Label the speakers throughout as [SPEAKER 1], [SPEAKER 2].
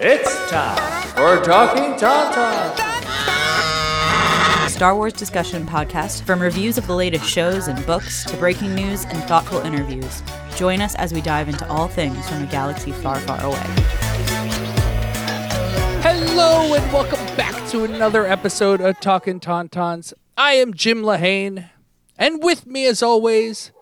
[SPEAKER 1] It's time for Talkin' Tauntaun.
[SPEAKER 2] Star Wars discussion podcast from reviews of the latest shows and books to breaking news and thoughtful interviews. Join us as we dive into all things from a galaxy far, far away.
[SPEAKER 3] Hello and welcome back to another episode of Talkin' Tauntauns. I am Jim Lehane, and with me, as always,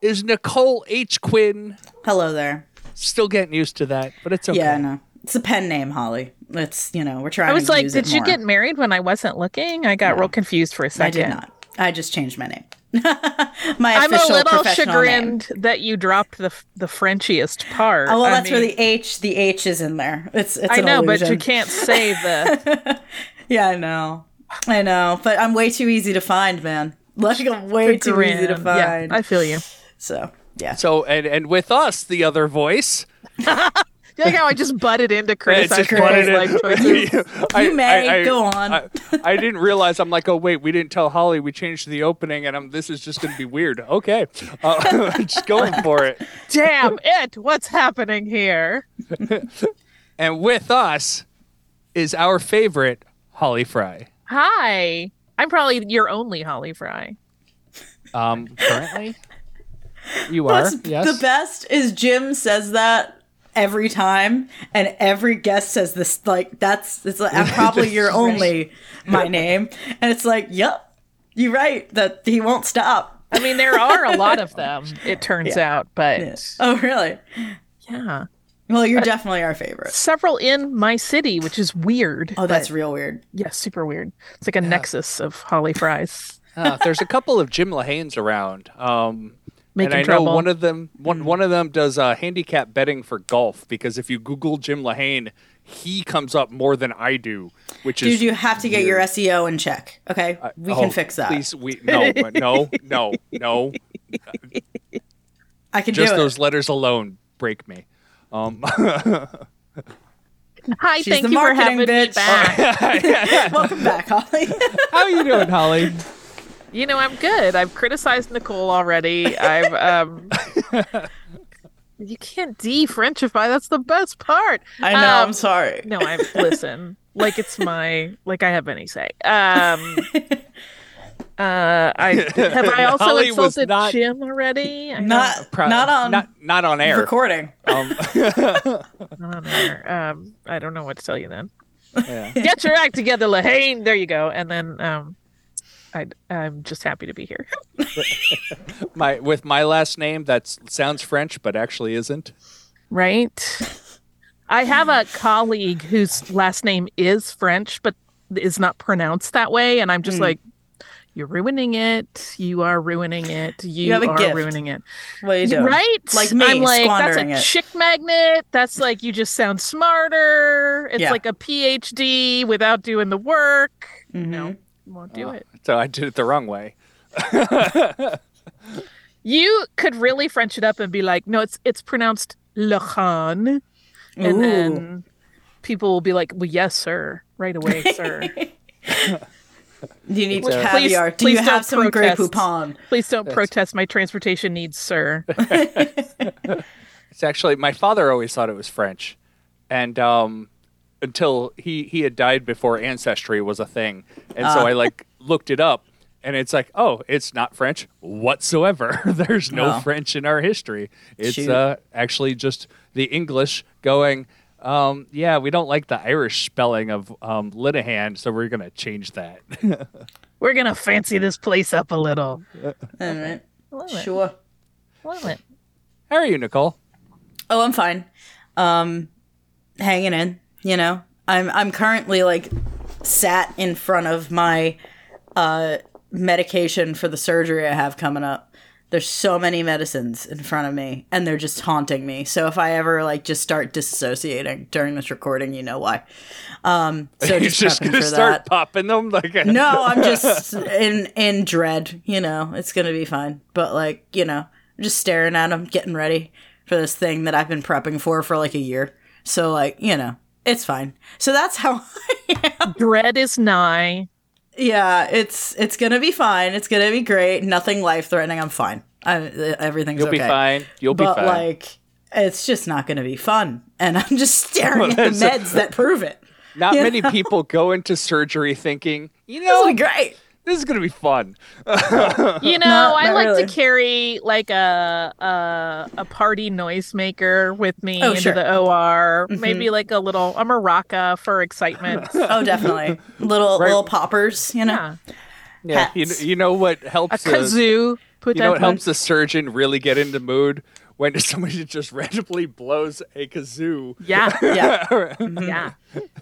[SPEAKER 3] is Nicole H. Quinn.
[SPEAKER 2] Hello there.
[SPEAKER 3] Still getting used to that, but it's okay.
[SPEAKER 2] Yeah, no. It's a pen name, Holly. It's, you know, we're trying
[SPEAKER 4] I was
[SPEAKER 2] to
[SPEAKER 4] like,
[SPEAKER 2] use
[SPEAKER 4] did you
[SPEAKER 2] more.
[SPEAKER 4] get married when I wasn't looking? I got real confused for a second.
[SPEAKER 2] I did not. I just changed my name. my
[SPEAKER 4] I'm a little
[SPEAKER 2] professional name.
[SPEAKER 4] chagrined that you dropped the the Frenchiest part.
[SPEAKER 2] Oh, well,
[SPEAKER 4] I
[SPEAKER 2] that's where the H, the H is in there. It's, it's
[SPEAKER 4] I
[SPEAKER 2] an
[SPEAKER 4] know, but you can't say the.
[SPEAKER 2] Yeah, I know. I know. But I'm way too easy to find, man. Like, I'm way too easy to
[SPEAKER 4] grin. Yeah. I feel you.
[SPEAKER 2] So, yeah.
[SPEAKER 3] So, and and with us, the other voice.
[SPEAKER 4] You like how I just butted in to
[SPEAKER 3] It's
[SPEAKER 4] criticize
[SPEAKER 3] just
[SPEAKER 4] Chris'
[SPEAKER 3] wanted
[SPEAKER 4] life
[SPEAKER 3] it-
[SPEAKER 4] choices.
[SPEAKER 3] I-
[SPEAKER 2] You may.
[SPEAKER 3] I- I-
[SPEAKER 2] Go on.
[SPEAKER 3] I, I didn't realize. I'm like, oh wait, we didn't tell Holly. We changed the opening, and I'm. This is just going to be weird. Okay, uh, just going for it.
[SPEAKER 4] Damn it! What's happening here?
[SPEAKER 3] And with us is our favorite Holly Frey.
[SPEAKER 4] Hi, I'm probably your only Holly Frey.
[SPEAKER 3] Um, currently, you are.
[SPEAKER 2] What's
[SPEAKER 3] yes.
[SPEAKER 2] the best is Jim says that every time, and every guest says this. Like that's it's like I'm probably your only my name, and it's like, yep, you're right that he won't stop.
[SPEAKER 4] I mean, there are a lot of them. It turns out, but
[SPEAKER 2] Oh, really?
[SPEAKER 4] yeah,
[SPEAKER 2] Well, you're definitely our favorite.
[SPEAKER 4] several in my city, which is weird.
[SPEAKER 2] Oh, that's real weird.
[SPEAKER 4] Yeah, super weird. It's like a nexus of Holly Freys.
[SPEAKER 3] Uh, there's a couple of Jim Lehanes around. Um,
[SPEAKER 4] Making
[SPEAKER 3] and I
[SPEAKER 4] trouble.
[SPEAKER 3] know one of them one one of them does uh, handicap betting for golf because if you Google Jim Lehane, he comes up more than I do, which is
[SPEAKER 2] Dude, you have to get your SEO in check. Okay, we can
[SPEAKER 3] Oh,
[SPEAKER 2] fix that.
[SPEAKER 3] Please, we no, no, no, no.
[SPEAKER 2] I can
[SPEAKER 3] Just
[SPEAKER 2] do
[SPEAKER 3] those
[SPEAKER 2] it.
[SPEAKER 3] letters alone break me. Um,
[SPEAKER 4] Hi,
[SPEAKER 2] She's
[SPEAKER 4] thank you for
[SPEAKER 2] marketing
[SPEAKER 4] having me back.
[SPEAKER 2] Welcome back, Holly.
[SPEAKER 3] how are you doing, Holly?
[SPEAKER 4] You know, I'm good. I've criticized Nicole already. I've um You can't de-Frenchify. That's the best part.
[SPEAKER 2] I know. I'm
[SPEAKER 4] Um,
[SPEAKER 2] sorry.
[SPEAKER 4] No, I'm listen. Like it's my like I have any say. Um uh I have I also
[SPEAKER 3] Holly
[SPEAKER 4] insulted
[SPEAKER 3] not-
[SPEAKER 4] Jim already? I
[SPEAKER 2] Not
[SPEAKER 3] Pro-
[SPEAKER 2] not on
[SPEAKER 3] not not on air.
[SPEAKER 2] recording.
[SPEAKER 3] Um,
[SPEAKER 4] not on air. Um I don't know what to tell you then.
[SPEAKER 3] yeah.
[SPEAKER 4] Get your act together, Lehane. There you go. And then um I I'm just happy to be here.
[SPEAKER 3] My with my last name that sounds French but actually isn't.
[SPEAKER 4] Right? I have a colleague whose last name is French but is not pronounced that way and I'm just
[SPEAKER 2] Hmm.
[SPEAKER 4] like you're ruining it. You are ruining it. You,
[SPEAKER 2] have a
[SPEAKER 4] are
[SPEAKER 2] gift.
[SPEAKER 4] ruining it.
[SPEAKER 2] What are you doing?
[SPEAKER 4] Right?
[SPEAKER 2] Like me,
[SPEAKER 4] I'm like, that's
[SPEAKER 2] squandering
[SPEAKER 4] a
[SPEAKER 2] it.
[SPEAKER 4] chick magnet. That's like you just sound smarter. It's
[SPEAKER 2] Yeah.
[SPEAKER 4] like a PhD without doing the work.
[SPEAKER 2] Mhm.
[SPEAKER 4] No, won't do it.
[SPEAKER 3] So I did it the wrong way.
[SPEAKER 4] You could really French it up and be like, no, it's it's pronounced Le Khan. And
[SPEAKER 2] Ooh.
[SPEAKER 4] then people will be like, well, yes, sir. Right away, sir.
[SPEAKER 2] Do you need
[SPEAKER 4] Please-
[SPEAKER 2] caviar? Do
[SPEAKER 4] please
[SPEAKER 2] you have
[SPEAKER 4] don't
[SPEAKER 2] some Grey
[SPEAKER 4] protest.
[SPEAKER 2] Poupon?
[SPEAKER 4] Please don't protest my transportation needs, sir.
[SPEAKER 3] It's actually my father always thought it was French, and um, until he he had died before ancestry was a thing, and so
[SPEAKER 2] Ah.
[SPEAKER 3] I like looked it up, and it's like, oh, it's not French whatsoever. There's no
[SPEAKER 2] Oh.
[SPEAKER 3] French in our history. It's uh, actually just the English going. Um, yeah, we don't like the Irish spelling of um, Linehan, so we're gonna change that.
[SPEAKER 4] We're gonna fancy this place up a little.
[SPEAKER 2] All right.
[SPEAKER 4] Love it.
[SPEAKER 2] Sure.
[SPEAKER 4] Love it.
[SPEAKER 3] How are you, Nicole?
[SPEAKER 2] Oh, I'm fine. Um, hanging in. You know, I'm I'm currently like sat in front of my uh medication for the surgery I have coming up. There's so many medicines in front of me, and they're just haunting me. So if I ever like just start disassociating during this recording, you know why. Um, so
[SPEAKER 3] You're
[SPEAKER 2] just,
[SPEAKER 3] just gonna
[SPEAKER 2] for
[SPEAKER 3] start
[SPEAKER 2] that.
[SPEAKER 3] popping them like a-
[SPEAKER 2] No, I'm just in in dread. You know, it's gonna be fine. But like, you know, I'm just staring at them, getting ready for this thing that I've been prepping for for like a year. So like, you know, it's fine. So that's how.
[SPEAKER 4] Dread is nigh.
[SPEAKER 2] yeah, it's it's gonna be fine. It's gonna be great. Nothing life threatening. I'm fine. I, everything's
[SPEAKER 3] You'll
[SPEAKER 2] okay.
[SPEAKER 3] be fine. You'll be fine.
[SPEAKER 2] but like, it's just not going to be fun. And I'm just staring at the meds that prove it.
[SPEAKER 3] Not
[SPEAKER 2] Yeah.
[SPEAKER 3] many people go into surgery thinking, you
[SPEAKER 2] This
[SPEAKER 3] know,
[SPEAKER 2] will be great.
[SPEAKER 3] This is gonna be fun.
[SPEAKER 4] You know,
[SPEAKER 2] Not-
[SPEAKER 4] I
[SPEAKER 2] not
[SPEAKER 4] like
[SPEAKER 2] really.
[SPEAKER 4] to carry like a a, a party noisemaker with me
[SPEAKER 2] Oh,
[SPEAKER 4] into
[SPEAKER 2] sure.
[SPEAKER 4] the OR. Maybe like a little a maraca for excitement.
[SPEAKER 2] Oh, definitely. Little
[SPEAKER 3] Right.
[SPEAKER 2] little poppers, you know.
[SPEAKER 4] yeah,
[SPEAKER 3] Yeah, you, you know what helps a-
[SPEAKER 4] kazoo. Put
[SPEAKER 3] you know
[SPEAKER 4] that
[SPEAKER 3] what helps a surgeon really get into mood when somebody just randomly blows a kazoo.
[SPEAKER 4] Yeah,
[SPEAKER 2] Yeah.
[SPEAKER 4] yeah.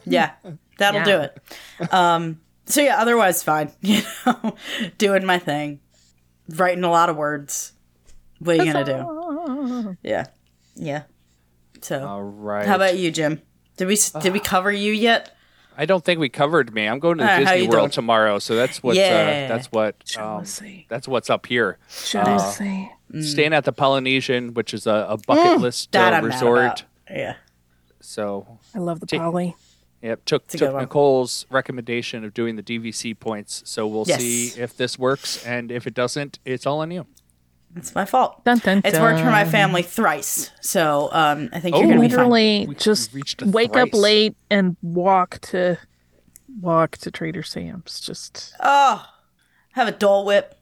[SPEAKER 2] Yeah. That'll
[SPEAKER 4] Yeah.
[SPEAKER 2] do it. Um so yeah, otherwise fine. You know, doing my thing. Writing a lot of words. What are you gonna do? Yeah. Yeah. So
[SPEAKER 3] All right.
[SPEAKER 2] how about you, Jim? Did we did we cover you yet?
[SPEAKER 3] I don't think we covered me. I'm going to
[SPEAKER 2] Uh,
[SPEAKER 3] Disney World
[SPEAKER 2] doing?
[SPEAKER 3] tomorrow, so that's what's
[SPEAKER 2] Yeah.
[SPEAKER 3] uh, that's what um, that's what's up here.
[SPEAKER 4] Should I say?
[SPEAKER 3] Staying at the Polynesian, which is a, a bucket list
[SPEAKER 2] Mm. That
[SPEAKER 3] uh, resort.
[SPEAKER 2] Yeah.
[SPEAKER 3] So
[SPEAKER 4] I love the
[SPEAKER 3] Take-
[SPEAKER 4] poly.
[SPEAKER 3] Yep, took took. Nicole's recommendation of doing the DVC points. So we'll
[SPEAKER 2] Yes.
[SPEAKER 3] see if this works, and if it doesn't, it's all on you.
[SPEAKER 2] It's my fault.
[SPEAKER 4] Dun, dun,
[SPEAKER 2] It's worked for my family thrice. So um I think you're
[SPEAKER 3] Oh,
[SPEAKER 2] gonna be fine.
[SPEAKER 4] Literally, just
[SPEAKER 3] we reached a
[SPEAKER 4] wake up late and walk to walk to Trader Sam's. Just
[SPEAKER 2] Oh, have a Dole Whip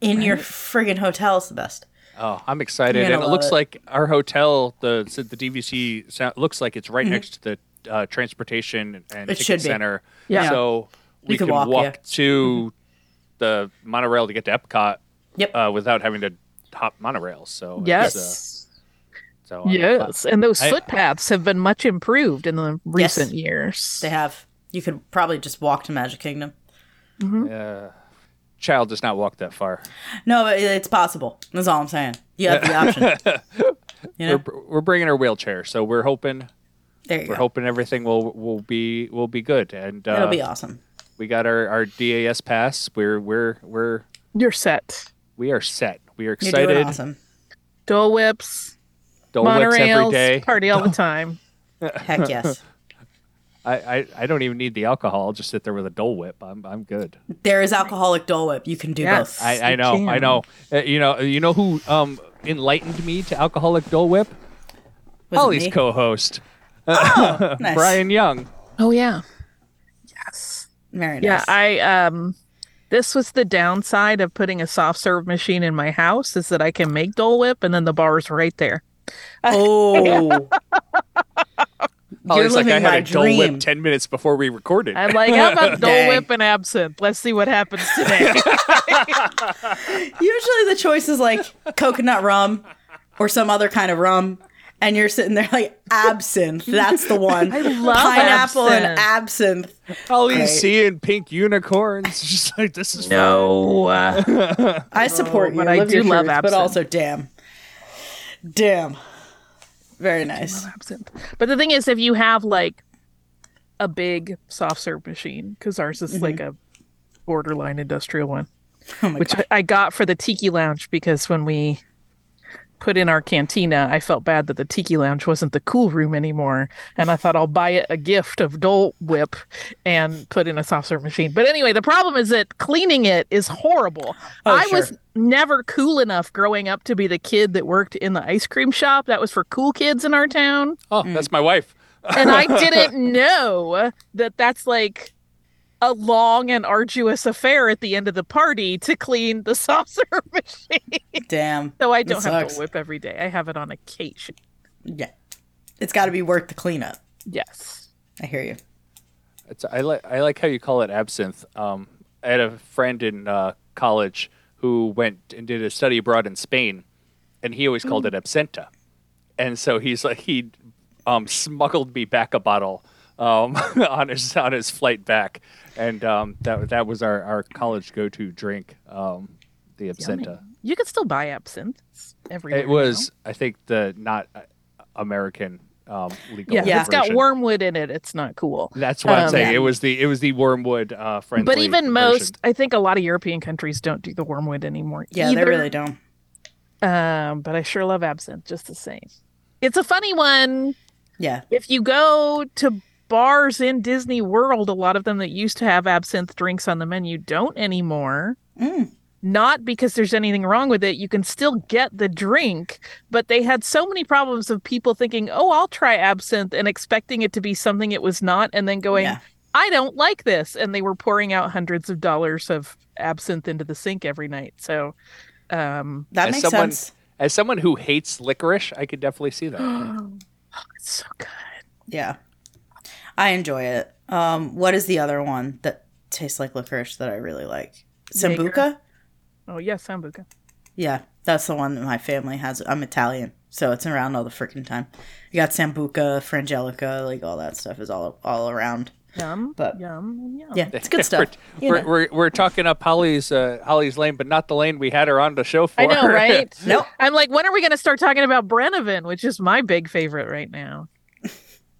[SPEAKER 2] in your friggin' hotel is the best.
[SPEAKER 3] Oh, I'm excited, and it looks
[SPEAKER 2] it.
[SPEAKER 3] like our hotel, the the DVC, sou- looks like it's
[SPEAKER 2] Mm-hmm.
[SPEAKER 3] right next to the uh, transportation and
[SPEAKER 2] It
[SPEAKER 3] ticket
[SPEAKER 2] should be.
[SPEAKER 3] center.
[SPEAKER 4] Yeah.
[SPEAKER 3] So we
[SPEAKER 2] can
[SPEAKER 3] can
[SPEAKER 2] walk,
[SPEAKER 3] walk,
[SPEAKER 2] yeah. Mm-hmm.
[SPEAKER 3] to the monorail to get to Epcot
[SPEAKER 2] Yep.
[SPEAKER 3] uh, without having to hop monorails. So it's,
[SPEAKER 4] yes,
[SPEAKER 3] uh, so I'm-
[SPEAKER 4] yes, and those
[SPEAKER 3] I-
[SPEAKER 4] footpaths have been much improved in the
[SPEAKER 2] Yes.
[SPEAKER 4] recent years.
[SPEAKER 2] They have. You could probably just walk to Magic Kingdom.
[SPEAKER 3] uh, child does not walk that far.
[SPEAKER 2] No, but it's possible. That's all I'm saying. You have the option. You know,
[SPEAKER 3] We're, we're bringing our wheelchair, so we're hoping
[SPEAKER 2] there you
[SPEAKER 3] we're
[SPEAKER 2] go.
[SPEAKER 3] hoping everything will will be will be good. And uh,
[SPEAKER 2] It'll be awesome.
[SPEAKER 3] we got our, our DAS pass. We're we're we're
[SPEAKER 4] You're set.
[SPEAKER 3] we are set. We are
[SPEAKER 2] You're
[SPEAKER 3] excited.
[SPEAKER 2] doing awesome.
[SPEAKER 4] Dole whips,
[SPEAKER 3] Dole Whips every
[SPEAKER 4] monorails,
[SPEAKER 3] day.
[SPEAKER 4] party all the time.
[SPEAKER 2] Heck yes.
[SPEAKER 3] I, I, I don't even need the alcohol. I'll just sit there with a Dole Whip. I'm I'm good.
[SPEAKER 2] There is alcoholic Dole Whip. You can do
[SPEAKER 4] Yes.
[SPEAKER 2] both.
[SPEAKER 3] I, I
[SPEAKER 4] You
[SPEAKER 3] know I know. Uh, you know you know who um enlightened me to alcoholic Dole Whip?
[SPEAKER 2] Was it
[SPEAKER 3] Holly's
[SPEAKER 2] me?
[SPEAKER 3] Co-host
[SPEAKER 2] Nice.
[SPEAKER 3] Brian Young.
[SPEAKER 4] Oh yeah. Yes.
[SPEAKER 2] Very nice.
[SPEAKER 4] Yeah, I um this was the downside of putting a soft serve machine in my house is that I can make Dole Whip and then the bar's right there.
[SPEAKER 2] oh. You're
[SPEAKER 3] Holly's like
[SPEAKER 2] living
[SPEAKER 3] I had
[SPEAKER 2] my
[SPEAKER 3] a Dole
[SPEAKER 2] dream.
[SPEAKER 3] Whip ten minutes before we recorded.
[SPEAKER 4] I'm like, how about Dole
[SPEAKER 2] Dang.
[SPEAKER 4] Whip and absinthe? Let's see what happens today.
[SPEAKER 2] Usually the choice is like coconut rum or some other kind of rum. And you're sitting there like absinthe. That's the one.
[SPEAKER 4] I love
[SPEAKER 2] Pineapple and
[SPEAKER 4] absinthe.
[SPEAKER 2] absinthe.
[SPEAKER 3] Holly's
[SPEAKER 2] see
[SPEAKER 3] seeing pink unicorns. Just like this is
[SPEAKER 4] no. uh,
[SPEAKER 2] I support
[SPEAKER 4] Oh,
[SPEAKER 2] you.
[SPEAKER 4] but I do love
[SPEAKER 2] truth, But also, damn. Damn. Very nice.
[SPEAKER 4] absinthe. But the thing is, if you have like a big soft serve machine, because ours is like a borderline industrial one,
[SPEAKER 2] Oh my
[SPEAKER 4] which
[SPEAKER 2] God.
[SPEAKER 4] I, I got for the Tiki Lounge because when we put in our cantina, I felt bad that the Tiki Lounge wasn't the cool room anymore, and I thought I'll buy it a gift of Dole Whip and put in a soft serve machine. But anyway, the problem is that cleaning it is horrible.
[SPEAKER 2] Oh,
[SPEAKER 4] I
[SPEAKER 2] sure.
[SPEAKER 4] was never cool enough growing up to be the kid that worked in the ice cream shop. That was for cool kids in our town
[SPEAKER 3] Oh,
[SPEAKER 2] Mm.
[SPEAKER 3] that's my wife.
[SPEAKER 4] and I didn't know that that's like a long and arduous affair at the end of the party to clean the saucer machine.
[SPEAKER 2] Damn.
[SPEAKER 4] so I don't have
[SPEAKER 2] sucks.
[SPEAKER 4] to whip every day. I have it on occasion.
[SPEAKER 2] Yeah. It's got to be worth the cleanup.
[SPEAKER 4] Yes.
[SPEAKER 2] I hear you.
[SPEAKER 3] It's, I like I like how you call it absinthe. Um, I had a friend in uh, college who went and did a study abroad in Spain, and he always called it absenta. And so he's like he um, smuggled me back a bottle um, on his on his flight back, and um, that that was our, our college go to drink, um, the absenta.
[SPEAKER 4] You can still buy absinthe It's everywhere.
[SPEAKER 3] It was I think the not uh, American um, legal.
[SPEAKER 4] Yeah,
[SPEAKER 2] Yeah.
[SPEAKER 4] it's got wormwood in it. It's not cool.
[SPEAKER 3] That's what I'm
[SPEAKER 4] Um,
[SPEAKER 3] saying.
[SPEAKER 2] Yeah.
[SPEAKER 3] It was the it was the wormwood uh, friendly.
[SPEAKER 4] But even
[SPEAKER 3] version.
[SPEAKER 4] most, I think a lot of European countries don't do the wormwood anymore.
[SPEAKER 2] Yeah,
[SPEAKER 4] either.
[SPEAKER 2] they really don't.
[SPEAKER 4] Um, but I sure love absinthe just the same. It's a funny one.
[SPEAKER 2] Yeah.
[SPEAKER 4] if you go to bars in Disney World, a lot of them that used to have absinthe drinks on the menu don't anymore.
[SPEAKER 2] Mm.
[SPEAKER 4] not because there's anything wrong with it. You can still get the drink, but they had so many problems of people thinking, "Oh, I'll try absinthe," and expecting it to be something it was not, and then going,
[SPEAKER 2] Yeah.
[SPEAKER 4] "I don't like this," and they were pouring out hundreds of dollars of absinthe into the sink every night. So, um,
[SPEAKER 2] That
[SPEAKER 3] As
[SPEAKER 2] makes
[SPEAKER 3] someone-
[SPEAKER 2] sense.
[SPEAKER 3] As someone who hates licorice, I could definitely see that.
[SPEAKER 4] Oh, it's so good.
[SPEAKER 2] Yeah. I enjoy it. Um, what is the other one that tastes like licorice that I really like?
[SPEAKER 4] Jaeger.
[SPEAKER 2] Sambuca?
[SPEAKER 4] Oh yes, sambuca.
[SPEAKER 2] Yeah, that's the one that my family has. I'm Italian, so it's around all the freaking time. You got Sambuca, Frangelica, like all that stuff is all all around.
[SPEAKER 4] Yum,
[SPEAKER 2] But-
[SPEAKER 4] yum, yum.
[SPEAKER 2] Yeah, it's good stuff.
[SPEAKER 3] we're,
[SPEAKER 2] You
[SPEAKER 3] we're,
[SPEAKER 2] know.
[SPEAKER 3] we're, we're talking up Holly's uh, Holly's lane, but not the lane we had her on the show for.
[SPEAKER 4] I know, right?
[SPEAKER 2] Nope.
[SPEAKER 4] I'm like, when are we going to start talking about Brennivin, which is my big favorite right now?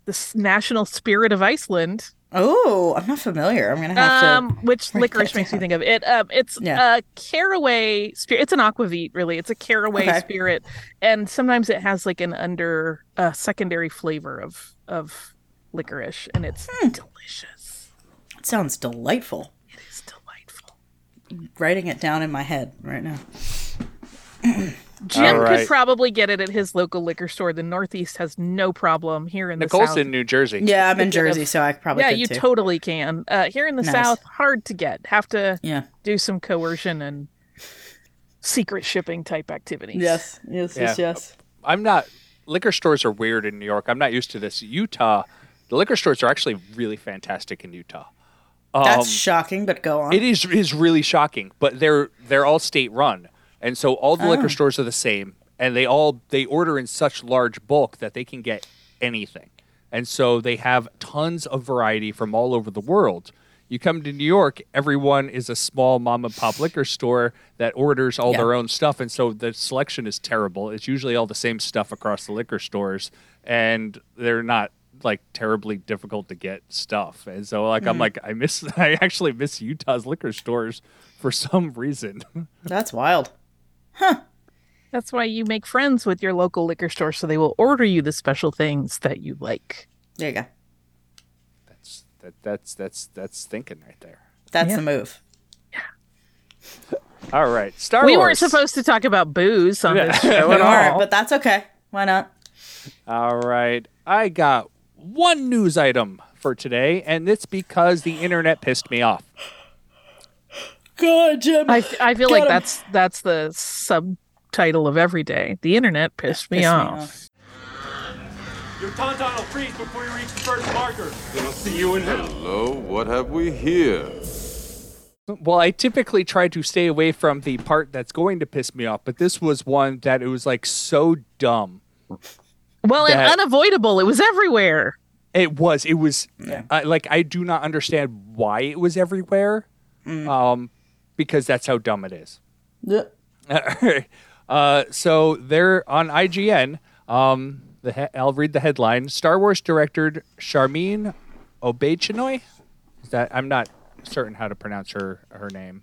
[SPEAKER 4] The national spirit of Iceland,
[SPEAKER 2] Oh, I'm not familiar. I'm gonna have
[SPEAKER 4] um,
[SPEAKER 2] to.
[SPEAKER 4] which licorice makes me think of it. Um, it's
[SPEAKER 2] Yeah.
[SPEAKER 4] a caraway spirit. It's an aquavit, really. It's a caraway
[SPEAKER 2] Okay.
[SPEAKER 4] spirit, and sometimes it has like an under uh, secondary flavor of of licorice, and it's
[SPEAKER 2] Hmm.
[SPEAKER 4] delicious.
[SPEAKER 2] It sounds delightful.
[SPEAKER 4] It's delightful.
[SPEAKER 2] I'm Writing it down in my head right now.
[SPEAKER 4] Jim
[SPEAKER 3] All right.
[SPEAKER 4] could probably get it at his local liquor store. The Northeast has no problem here in the
[SPEAKER 3] Nicole's
[SPEAKER 4] South.
[SPEAKER 3] in New Jersey.
[SPEAKER 2] Yeah, I'm in
[SPEAKER 4] Speaking
[SPEAKER 2] Jersey, so I probably
[SPEAKER 4] yeah,
[SPEAKER 2] could
[SPEAKER 4] you
[SPEAKER 2] too.
[SPEAKER 4] totally can. Uh, here in the
[SPEAKER 2] Nice.
[SPEAKER 4] South, hard to get. Have to
[SPEAKER 2] yeah.
[SPEAKER 4] do some coercion and secret shipping type activities.
[SPEAKER 2] Yes. Yes.
[SPEAKER 3] Yes, yes, I'm not. Liquor stores are weird in New York. I'm not used to this. Utah, the liquor stores are actually really fantastic in Utah.
[SPEAKER 2] That's
[SPEAKER 3] Um,
[SPEAKER 2] shocking, but go on.
[SPEAKER 3] It is is really shocking, but they're they're all state run, and so all the
[SPEAKER 2] Oh.
[SPEAKER 3] liquor stores are the same, and they all they order in such large bulk that they can get anything, and so they have tons of variety from all over the world. You come to New York, everyone is a small mom and pop liquor store that orders all
[SPEAKER 2] Yeah.
[SPEAKER 3] their own stuff, and so the selection is terrible. It's usually all the same stuff across the liquor stores, and they're not like terribly difficult to get stuff. And so like I'm hmm. like I miss I actually miss Utah's liquor stores for some reason.
[SPEAKER 2] That's wild.
[SPEAKER 4] That's why you make friends with your local liquor store so they will order you the special things that you like.
[SPEAKER 2] There you go.
[SPEAKER 3] that's that that's that's that's thinking right there.
[SPEAKER 2] That's
[SPEAKER 4] Yeah.
[SPEAKER 2] the move. Yeah.
[SPEAKER 3] All right, Star
[SPEAKER 4] we
[SPEAKER 3] Wars.
[SPEAKER 4] weren't supposed to talk about booze on this show
[SPEAKER 2] We
[SPEAKER 4] at
[SPEAKER 2] are,
[SPEAKER 4] all.
[SPEAKER 2] but that's okay. Why not?
[SPEAKER 3] All right, I got one news item for today, and it's because the internet pissed me off.
[SPEAKER 2] God, Jim.
[SPEAKER 4] I, I feel
[SPEAKER 2] Get
[SPEAKER 4] like
[SPEAKER 2] 'em.
[SPEAKER 4] that's that's the subtitle of every day. The internet pissed me
[SPEAKER 2] Pissed me
[SPEAKER 4] off.
[SPEAKER 2] off.
[SPEAKER 5] Your tauntaun will freeze before you reach the first marker. Then I'll see you in hell.
[SPEAKER 6] Hello, what have we here?
[SPEAKER 3] Well, I typically try to stay away from the part that's going to piss me off, but this was one that it was like so dumb.
[SPEAKER 4] Well, and unavoidable. It was everywhere.
[SPEAKER 3] It was. It was I like I do not understand why it was everywhere, um, because that's how dumb it is.
[SPEAKER 2] Yeah.
[SPEAKER 3] uh, so they're on IGN. Um, the he- I'll read the headline: Star Wars director Sharmeen Obaid-Chinoy. Is that I'm not certain how to pronounce her her name.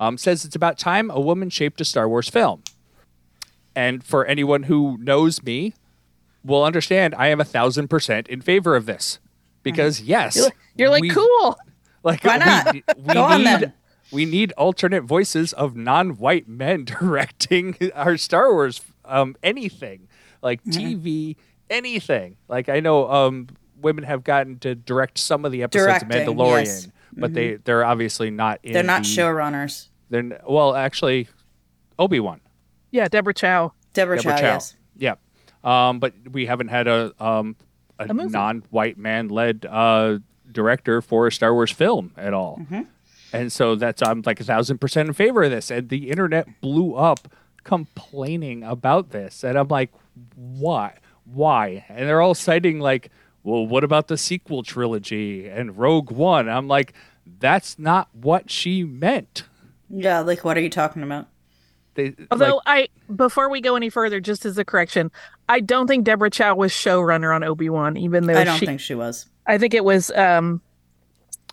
[SPEAKER 3] Um, says it's about time a woman shaped a Star Wars film. And for anyone who knows me, will understand I am a thousand percent in favor of this because yes,
[SPEAKER 4] You're like,
[SPEAKER 3] we-
[SPEAKER 4] cool.
[SPEAKER 3] like
[SPEAKER 2] Why not?
[SPEAKER 3] We,
[SPEAKER 2] Go on,
[SPEAKER 3] need
[SPEAKER 2] then.
[SPEAKER 3] We need alternate voices of non-white men directing our Star Wars um anything like
[SPEAKER 2] Mm-hmm.
[SPEAKER 3] TV anything. Like I know um women have gotten to direct some of the episodes of Mandalorian,
[SPEAKER 2] yes. Mm-hmm.
[SPEAKER 3] but they they're obviously not in
[SPEAKER 2] They're not
[SPEAKER 3] the,
[SPEAKER 2] showrunners.
[SPEAKER 3] They're n- well actually Obi-Wan.
[SPEAKER 4] Yeah, Deborah Chow.
[SPEAKER 2] Deborah,
[SPEAKER 3] Deborah
[SPEAKER 2] Chow,
[SPEAKER 3] Chow.
[SPEAKER 2] yes.
[SPEAKER 3] Yeah. Um, but we haven't had a um a,
[SPEAKER 4] A
[SPEAKER 3] non-white man led uh director for a Star Wars film at all.
[SPEAKER 2] Mm-hmm.
[SPEAKER 3] And so that's I'm like a thousand percent in favor of this. And the internet blew up complaining about this. And I'm like, why? Why? And they're all citing like, well, what about the sequel trilogy and Rogue One? I'm like, that's not what she meant.
[SPEAKER 2] Yeah, like what are you talking about?
[SPEAKER 3] They,
[SPEAKER 4] Although
[SPEAKER 3] like,
[SPEAKER 4] I, before we go any further, just as a correction, I don't think Deborah Chow was showrunner on Obi Wan, even though
[SPEAKER 2] I don't
[SPEAKER 4] she.
[SPEAKER 2] think she was.
[SPEAKER 4] I think it was um,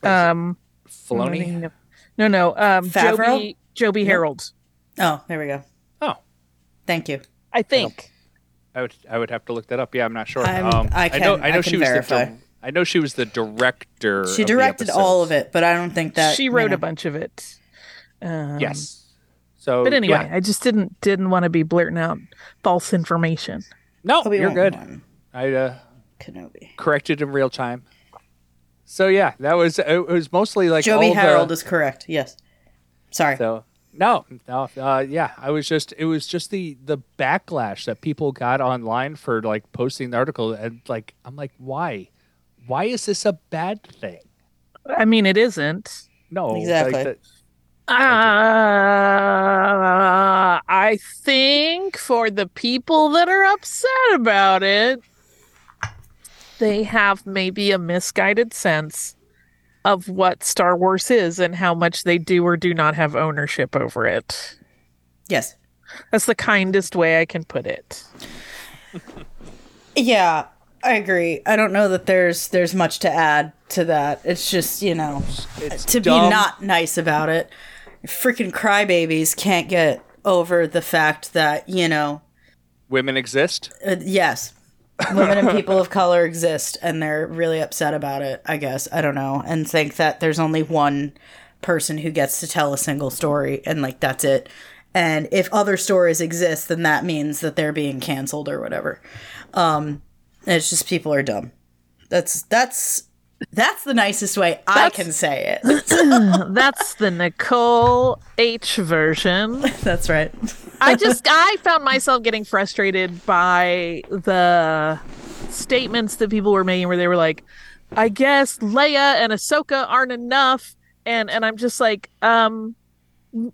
[SPEAKER 4] um,
[SPEAKER 3] Filoni.
[SPEAKER 4] no, no, um,
[SPEAKER 2] Favreau?
[SPEAKER 4] Joby, Joby Harold.
[SPEAKER 2] Oh, there we go.
[SPEAKER 3] Oh,
[SPEAKER 2] Thank you.
[SPEAKER 4] I think.
[SPEAKER 3] I would I would have to look that up. Yeah, I'm not sure.
[SPEAKER 2] I'm-
[SPEAKER 3] um,
[SPEAKER 2] I
[SPEAKER 3] I know
[SPEAKER 2] can-
[SPEAKER 3] I know
[SPEAKER 2] I
[SPEAKER 3] she
[SPEAKER 2] can
[SPEAKER 3] was
[SPEAKER 2] verify.
[SPEAKER 3] the di- I know she was the director.
[SPEAKER 2] She
[SPEAKER 3] of the
[SPEAKER 2] directed all of it, but I don't think that
[SPEAKER 4] she
[SPEAKER 2] you
[SPEAKER 4] wrote
[SPEAKER 2] know.
[SPEAKER 4] a bunch of it. Um,
[SPEAKER 3] Yes. So,
[SPEAKER 4] But anyway,
[SPEAKER 3] yeah.
[SPEAKER 4] I just didn't didn't want to be blurting out false information.
[SPEAKER 3] no,
[SPEAKER 2] Obi-Wan
[SPEAKER 3] you're good.
[SPEAKER 2] won.
[SPEAKER 3] I uh,
[SPEAKER 2] Kenobi.
[SPEAKER 3] corrected in real time. So yeah, that was it. Was mostly like
[SPEAKER 2] Joby
[SPEAKER 3] all
[SPEAKER 2] Harold
[SPEAKER 3] the,
[SPEAKER 2] is correct. Yes. Sorry.
[SPEAKER 3] So no, no, uh, yeah, I was just it was just the the backlash that people got online for like posting the article and like I'm like why, why is this a bad thing?
[SPEAKER 4] I mean, it isn't.
[SPEAKER 3] No, like,
[SPEAKER 2] Exactly.
[SPEAKER 3] the-
[SPEAKER 4] Uh, I think for the people that are upset about it, they have maybe a misguided sense of what Star Wars is and how much they do or do not have ownership over it.
[SPEAKER 2] yes.
[SPEAKER 4] That's the kindest way I can put it.
[SPEAKER 2] Yeah, I agree. I don't know that there's there's much to add to that. It's just you know to be not nice about it. Freaking crybabies can't get over the fact that you know
[SPEAKER 3] women exist.
[SPEAKER 2] uh, yes, women and people of color exist, and they're really upset about it. I guess I don't know, and think that there's only one person who gets to tell a single story, and like that's it. And if other stories exist, then that means that they're being canceled or whatever. Um, it's just people are dumb. That's that's that's the nicest way I can say it.
[SPEAKER 4] That's the Nicole H version.
[SPEAKER 2] that's right.
[SPEAKER 4] I just I found myself getting frustrated by the statements that people were making where they were like, I guess Leia and Ahsoka aren't enough and and I'm just like, um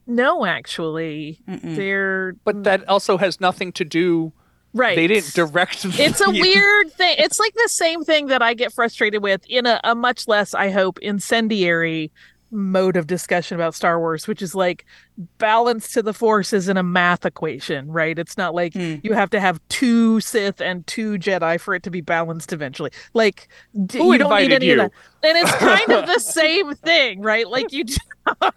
[SPEAKER 4] no actually. They're
[SPEAKER 3] But that also has nothing to do.
[SPEAKER 4] Right.
[SPEAKER 3] They didn't direct.
[SPEAKER 4] it's a weird thing. It's like the same thing that I get frustrated with in a, a much less, I hope, incendiary mode of discussion about Star Wars, which is like balance to the force isn't a math equation, right? It's not like hmm. you have to have two Sith and two Jedi for it to be balanced eventually. Like d- you don't need any
[SPEAKER 3] you?
[SPEAKER 4] of that. And it's kind of the same thing, right? Like you don't,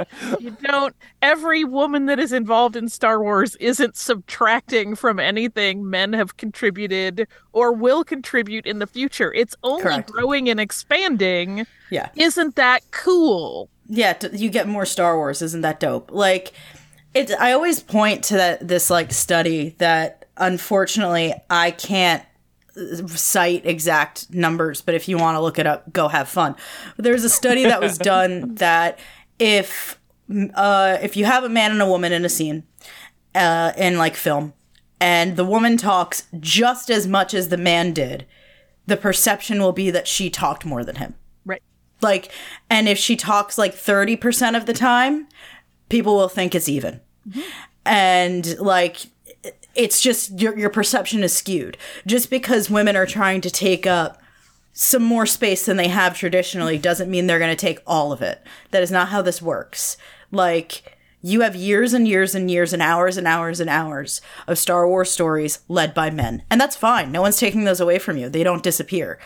[SPEAKER 4] you don't every woman that is involved in Star Wars isn't subtracting from anything men have contributed or will contribute in the future. It's only
[SPEAKER 2] Correct.
[SPEAKER 4] growing and expanding.
[SPEAKER 2] Yeah.
[SPEAKER 4] Isn't that cool?
[SPEAKER 2] Yeah, you get more Star Wars. Isn't that dope? Like, it. I always point to that this like study that unfortunately I can't uh, cite exact numbers, but if you want to look it up, go have fun. There's a study that was done that if uh, if you have a man and a woman in a scene uh, in like film, and the woman talks just as much as the man did, the perception will be that she talked more than him.
[SPEAKER 4] Right.
[SPEAKER 2] like and if she talks like 30% of the time people will think it's even. Mm-hmm. And like it's just your, your perception is skewed. Just because women are trying to take up some more space than they have traditionally doesn't mean they're going to take all of it. That is not how this works. Like you have years and years and years and hours and hours and hours of Star Wars stories led by men. And that's fine. No one's taking those away from you. They don't disappear.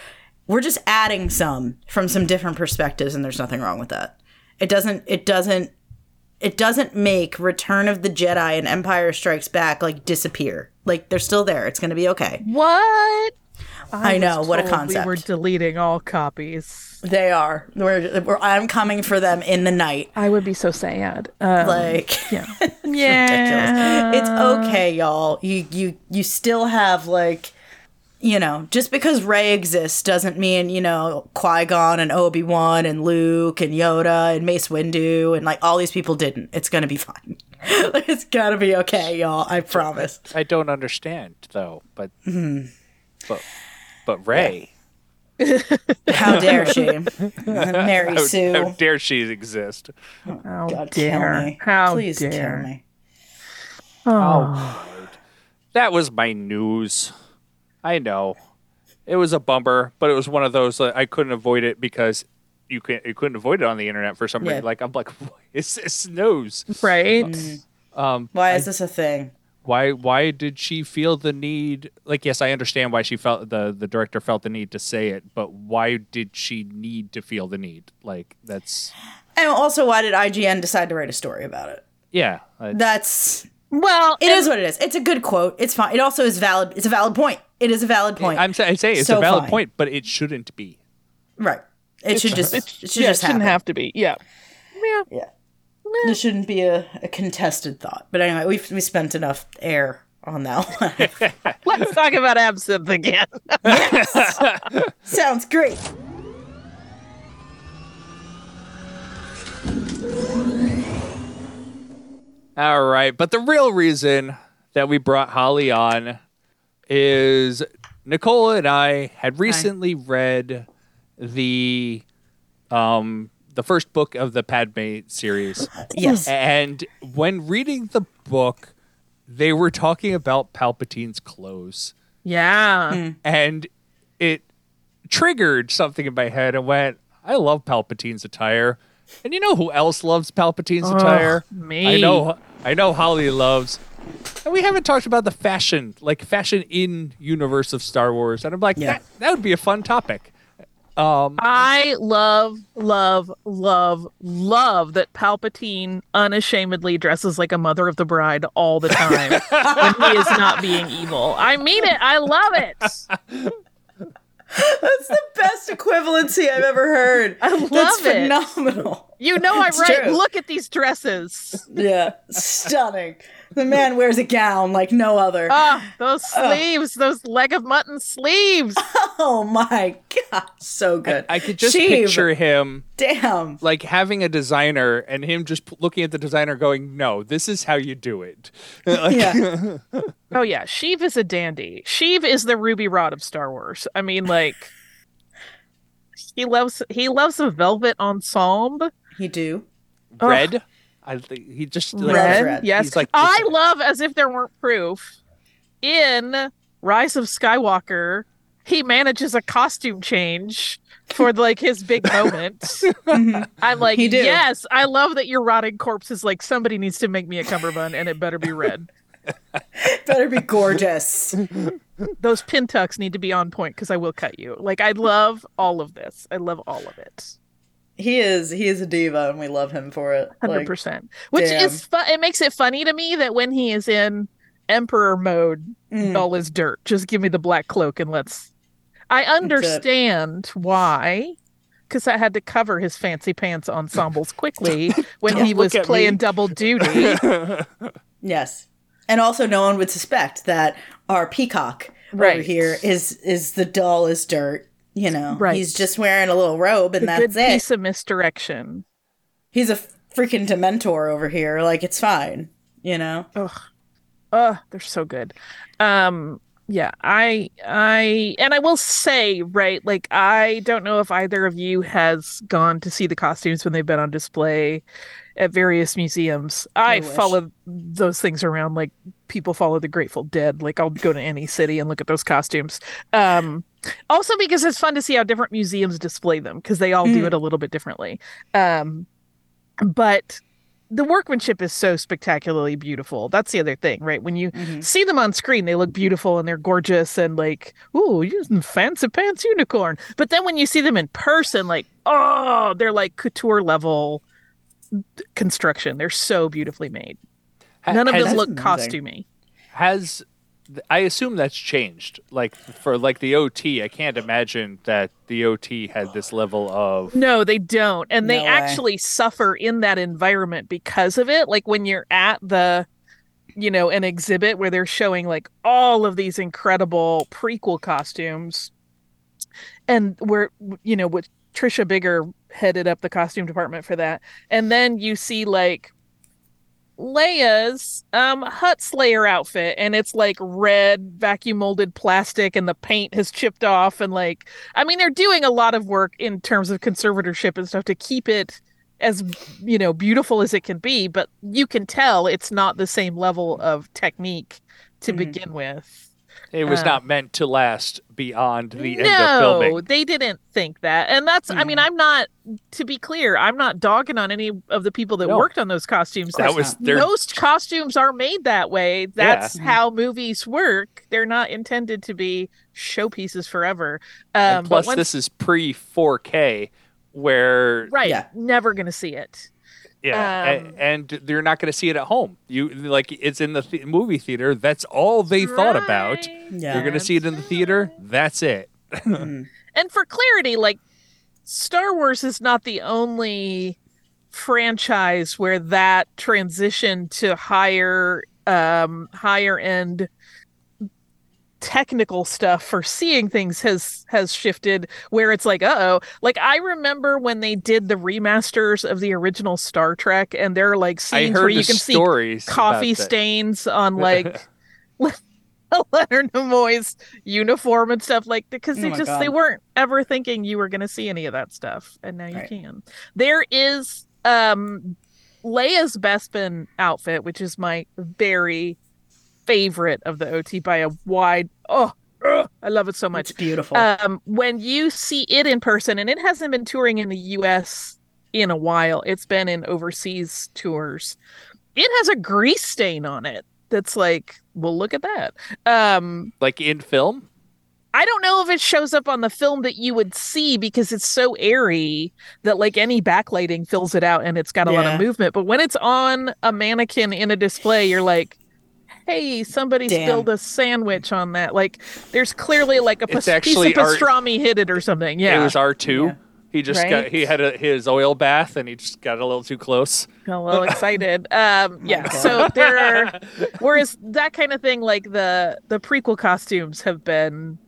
[SPEAKER 2] We're just adding some from some different perspectives and there's nothing wrong with that. It doesn't it doesn't it doesn't make Return of the Jedi and Empire Strikes Back like disappear. Like they're still there. It's going to be okay.
[SPEAKER 4] What?
[SPEAKER 2] I, know what a concept.
[SPEAKER 4] We were deleting all copies.
[SPEAKER 2] They are. We're, we're, I'm coming for them in the night.
[SPEAKER 4] I would be so sad. Um,
[SPEAKER 2] Like
[SPEAKER 4] yeah.
[SPEAKER 2] ridiculous. It's okay, y'all. You you you still have like you know, just because Rey exists doesn't mean, you know, Qui Gon and Obi Wan and Luke and Yoda and Mace Windu and like all these people didn't. It's gonna be fine. it's gonna be okay, y'all. I promise.
[SPEAKER 3] I don't understand though, but
[SPEAKER 2] Mm-hmm.
[SPEAKER 3] but but Rey,
[SPEAKER 2] How dare she? Mary
[SPEAKER 3] how,
[SPEAKER 2] Sue.
[SPEAKER 3] how dare she exist?
[SPEAKER 4] How
[SPEAKER 2] God,
[SPEAKER 4] dare.
[SPEAKER 2] kill me.
[SPEAKER 4] How
[SPEAKER 2] Please
[SPEAKER 4] dare.
[SPEAKER 2] kill me.
[SPEAKER 4] Oh.
[SPEAKER 3] That was my news. I know, it was a bumper, but it was one of those that I couldn't avoid it because you can't you couldn't avoid it on the internet for some
[SPEAKER 2] Yeah.
[SPEAKER 3] reason. Like I'm like, what is this news?
[SPEAKER 4] Right?
[SPEAKER 2] Mm. Why is this a thing?
[SPEAKER 3] Why why did she feel the need? Like yes, I understand why she felt the the director felt the need to say it, but why did she need to feel the need? Like that's
[SPEAKER 2] And also, why did IGN decide to write a story about it?
[SPEAKER 3] yeah. uh,
[SPEAKER 2] That's
[SPEAKER 4] Well,
[SPEAKER 2] It is what it is. It's a good quote. It's fine. It also is valid. It's a valid point. It is a valid point.
[SPEAKER 3] I'm saying say it's
[SPEAKER 2] So
[SPEAKER 3] a valid
[SPEAKER 2] fine.
[SPEAKER 3] point, but it shouldn't be.
[SPEAKER 2] right. It should just. It should
[SPEAKER 4] yeah,
[SPEAKER 2] just
[SPEAKER 4] it shouldn't
[SPEAKER 2] happen.
[SPEAKER 4] have to be. Yeah. Yeah.
[SPEAKER 2] Yeah. This shouldn't be a, a contested thought. But anyway, we've we spent enough air on that one.
[SPEAKER 4] Let's talk about absinthe again.
[SPEAKER 2] Sounds great.
[SPEAKER 3] All right, but the real reason that we brought Holly on is Nicole and I had recently read the um the first book of the Padme series.
[SPEAKER 2] Yes.
[SPEAKER 3] And when reading the book, they were talking about Palpatine's clothes.
[SPEAKER 4] yeah. Hmm.
[SPEAKER 3] And it triggered something in my head and went, I love Palpatine's attire. And you know who else loves Palpatine's attire?
[SPEAKER 4] me.
[SPEAKER 3] I know I know Holly loves. And we haven't talked about the fashion, like fashion in universe of Star Wars. And I'm like,
[SPEAKER 2] Yeah.
[SPEAKER 3] that, that would be a fun topic. Um
[SPEAKER 4] I love, love, love, love that Palpatine unashamedly dresses like a mother of the bride all the time when he is not being evil. I mean it. I love it.
[SPEAKER 2] That's the best equivalency I've ever heard.
[SPEAKER 4] I love
[SPEAKER 2] That's
[SPEAKER 4] it.
[SPEAKER 2] phenomenal.
[SPEAKER 4] You know I'm
[SPEAKER 2] It's
[SPEAKER 4] right.
[SPEAKER 2] true.
[SPEAKER 4] Look at these dresses.
[SPEAKER 2] Yeah. Stunning. The man wears a gown like no other.
[SPEAKER 4] Ah, those sleeves, those leg of mutton sleeves.
[SPEAKER 2] Oh my god. So good.
[SPEAKER 3] I could just
[SPEAKER 2] Sheev,
[SPEAKER 3] picture him
[SPEAKER 2] Damn.
[SPEAKER 3] like having a designer and him just p- looking at the designer going, "No, this is how you do it." Like,
[SPEAKER 2] Yeah.
[SPEAKER 4] Oh yeah, Sheev is a dandy. Sheev is the Ruby Rhod of Star Wars. I mean, like he loves he loves a velvet ensemble.
[SPEAKER 2] He do.
[SPEAKER 3] red. I think he just like,
[SPEAKER 2] Red.
[SPEAKER 4] Red, yes.
[SPEAKER 3] He's like
[SPEAKER 4] I love as if there weren't proof. In Rise of Skywalker, he manages a costume change for like his big moment. Mm-hmm. I'm like,
[SPEAKER 2] He do.
[SPEAKER 4] yes, I love that your rotting corpse is like somebody needs to make me a cummerbund and it better be red.
[SPEAKER 2] Better be gorgeous.
[SPEAKER 4] Those pin tucks need to be on point because I will cut you. Like I love all of this. I love all of it.
[SPEAKER 2] He is he is a diva and we love him for it.
[SPEAKER 4] Hundred
[SPEAKER 2] Like,
[SPEAKER 4] percent. Which
[SPEAKER 2] damn.
[SPEAKER 4] is fun. It makes it funny to me that when he is in Emperor mode,
[SPEAKER 2] Mm.
[SPEAKER 4] all is dirt. Just give me the black cloak and let's. I understand why, because I had to cover his fancy pants ensembles quickly when he was playing
[SPEAKER 3] me.
[SPEAKER 4] double duty.
[SPEAKER 2] Yes. And also no one would suspect that our peacock over
[SPEAKER 4] Right.
[SPEAKER 2] here is is the dull as dirt. You know.
[SPEAKER 4] Right.
[SPEAKER 2] He's just wearing a little robe and
[SPEAKER 4] a good
[SPEAKER 2] that's it.
[SPEAKER 4] piece of misdirection.
[SPEAKER 2] He's a freaking Dementor over here. Like it's fine. You know?
[SPEAKER 4] Oh, they're so good. Um, yeah, I, I, and I will say, right, like I don't know if either of you has gone to see the costumes when they've been on display at various museums. I,
[SPEAKER 2] I
[SPEAKER 4] follow those things around like people follow the Grateful Dead. Like I'll go to any city and look at those costumes. Um, also because it's fun to see how different museums display them because they all do
[SPEAKER 2] Mm.
[SPEAKER 4] it a little bit differently. Um, but the workmanship is so spectacularly beautiful. That's the other thing, right? When you
[SPEAKER 2] Mhm.
[SPEAKER 4] see them on screen, they look beautiful and they're gorgeous and like, ooh, using fancy pants unicorn. But then when you see them in person, like, oh, they're like couture level construction. They're so beautifully made. None of
[SPEAKER 3] has,
[SPEAKER 4] them look costumey.
[SPEAKER 3] has I assume that's changed. Like for like the OT, I can't imagine that the OT had this level of
[SPEAKER 4] No, they don't. And they
[SPEAKER 2] No
[SPEAKER 4] actually suffer in that environment because of it. Like when you're at the, you know, an exhibit where they're showing like all of these incredible prequel costumes. And where, you know, with Trisha Biggar headed up the costume department for that. And then you see like Leia's um Hutt Slayer outfit and it's like red vacuum molded plastic and the paint has chipped off and like I mean they're doing a lot of work in terms of conservatorship and stuff to keep it as you know beautiful as it can be but you can tell it's not the same level of technique to
[SPEAKER 2] Mhm.
[SPEAKER 4] begin with.
[SPEAKER 3] It was
[SPEAKER 4] Uh,
[SPEAKER 3] not meant to last beyond the end of filming.
[SPEAKER 4] no,
[SPEAKER 3] filming.
[SPEAKER 4] they didn't think that. And that's I mean
[SPEAKER 2] Mhm.
[SPEAKER 4] I'm not to be clear, I'm not dogging on any of the people that
[SPEAKER 3] No.
[SPEAKER 4] worked on those costumes.
[SPEAKER 3] That was their
[SPEAKER 4] most costumes are made that way. That's
[SPEAKER 2] Yeah.
[SPEAKER 4] how movies work. They're not intended to be showpieces forever. Um,
[SPEAKER 3] plus
[SPEAKER 4] but once,
[SPEAKER 3] this is pre 4K where
[SPEAKER 4] right,
[SPEAKER 2] Yeah.
[SPEAKER 4] never gonna see it.
[SPEAKER 3] Yeah,
[SPEAKER 4] Um,
[SPEAKER 3] and, you're not going to see it at home. You like it's in the th- movie theater. That's all they thought about.
[SPEAKER 2] Yeah.
[SPEAKER 3] You're going to see it in the theater. That's it.
[SPEAKER 2] Mhm.
[SPEAKER 4] And for clarity, like Star Wars is not the only franchise where that transition to higher um higher end technical stuff for seeing things has has shifted where it's like uh-oh like i remember when they did the remasters of the original star trek and there are like
[SPEAKER 3] I
[SPEAKER 4] scenes where you can see
[SPEAKER 3] stories.
[SPEAKER 4] coffee stains on like a Leonard Nimoy's uniform and stuff like because
[SPEAKER 2] Oh
[SPEAKER 4] they
[SPEAKER 2] my
[SPEAKER 4] just they weren't ever thinking you were going to see any of that stuff and now you
[SPEAKER 2] Right.
[SPEAKER 4] can. There is um Leia's Bespin outfit which is my very favorite of the OT by a wide oh ugh, I love it so much
[SPEAKER 2] It's beautiful.
[SPEAKER 4] um, when you see it in person, and it hasn't been touring in the U.S. in a while, it's been in overseas tours. It has a grease stain on it that's like, well, look at that. Um,
[SPEAKER 3] Like in film?
[SPEAKER 4] I don't know if it shows up on the film that you would see because it's so airy that like any backlighting fills it out and it's got a lot of movement. But when it's on a mannequin in a display, you're like, hey, somebody
[SPEAKER 2] Damn.
[SPEAKER 4] spilled a sandwich on that. Like there's clearly like a pas-
[SPEAKER 3] actually
[SPEAKER 4] piece of
[SPEAKER 3] art-
[SPEAKER 4] pastrami hit it or something. Yeah.
[SPEAKER 3] It was R two.
[SPEAKER 2] Yeah.
[SPEAKER 3] He just
[SPEAKER 4] Right?
[SPEAKER 3] got he had a, his oil bath and he just got a little too close.
[SPEAKER 4] a little excited. Um, yeah.
[SPEAKER 2] God.
[SPEAKER 4] So there are, whereas that kind of thing, like the the prequel costumes have been,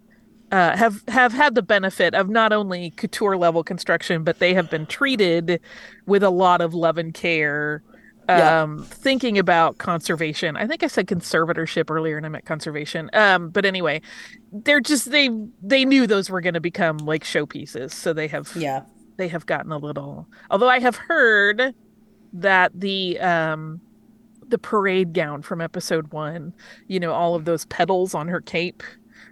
[SPEAKER 4] uh, have have had the benefit of not only couture level construction, but they have been treated with a lot of love and care.
[SPEAKER 2] Yeah.
[SPEAKER 4] Um, thinking about conservation. I think I said conservatorship earlier, and I meant conservation. Um, but anyway, they're just they they knew those were going to become like showpieces, so they have
[SPEAKER 2] yeah.
[SPEAKER 4] they have gotten a little although i have heard that the um the parade gown from episode one you know all of those petals on her cape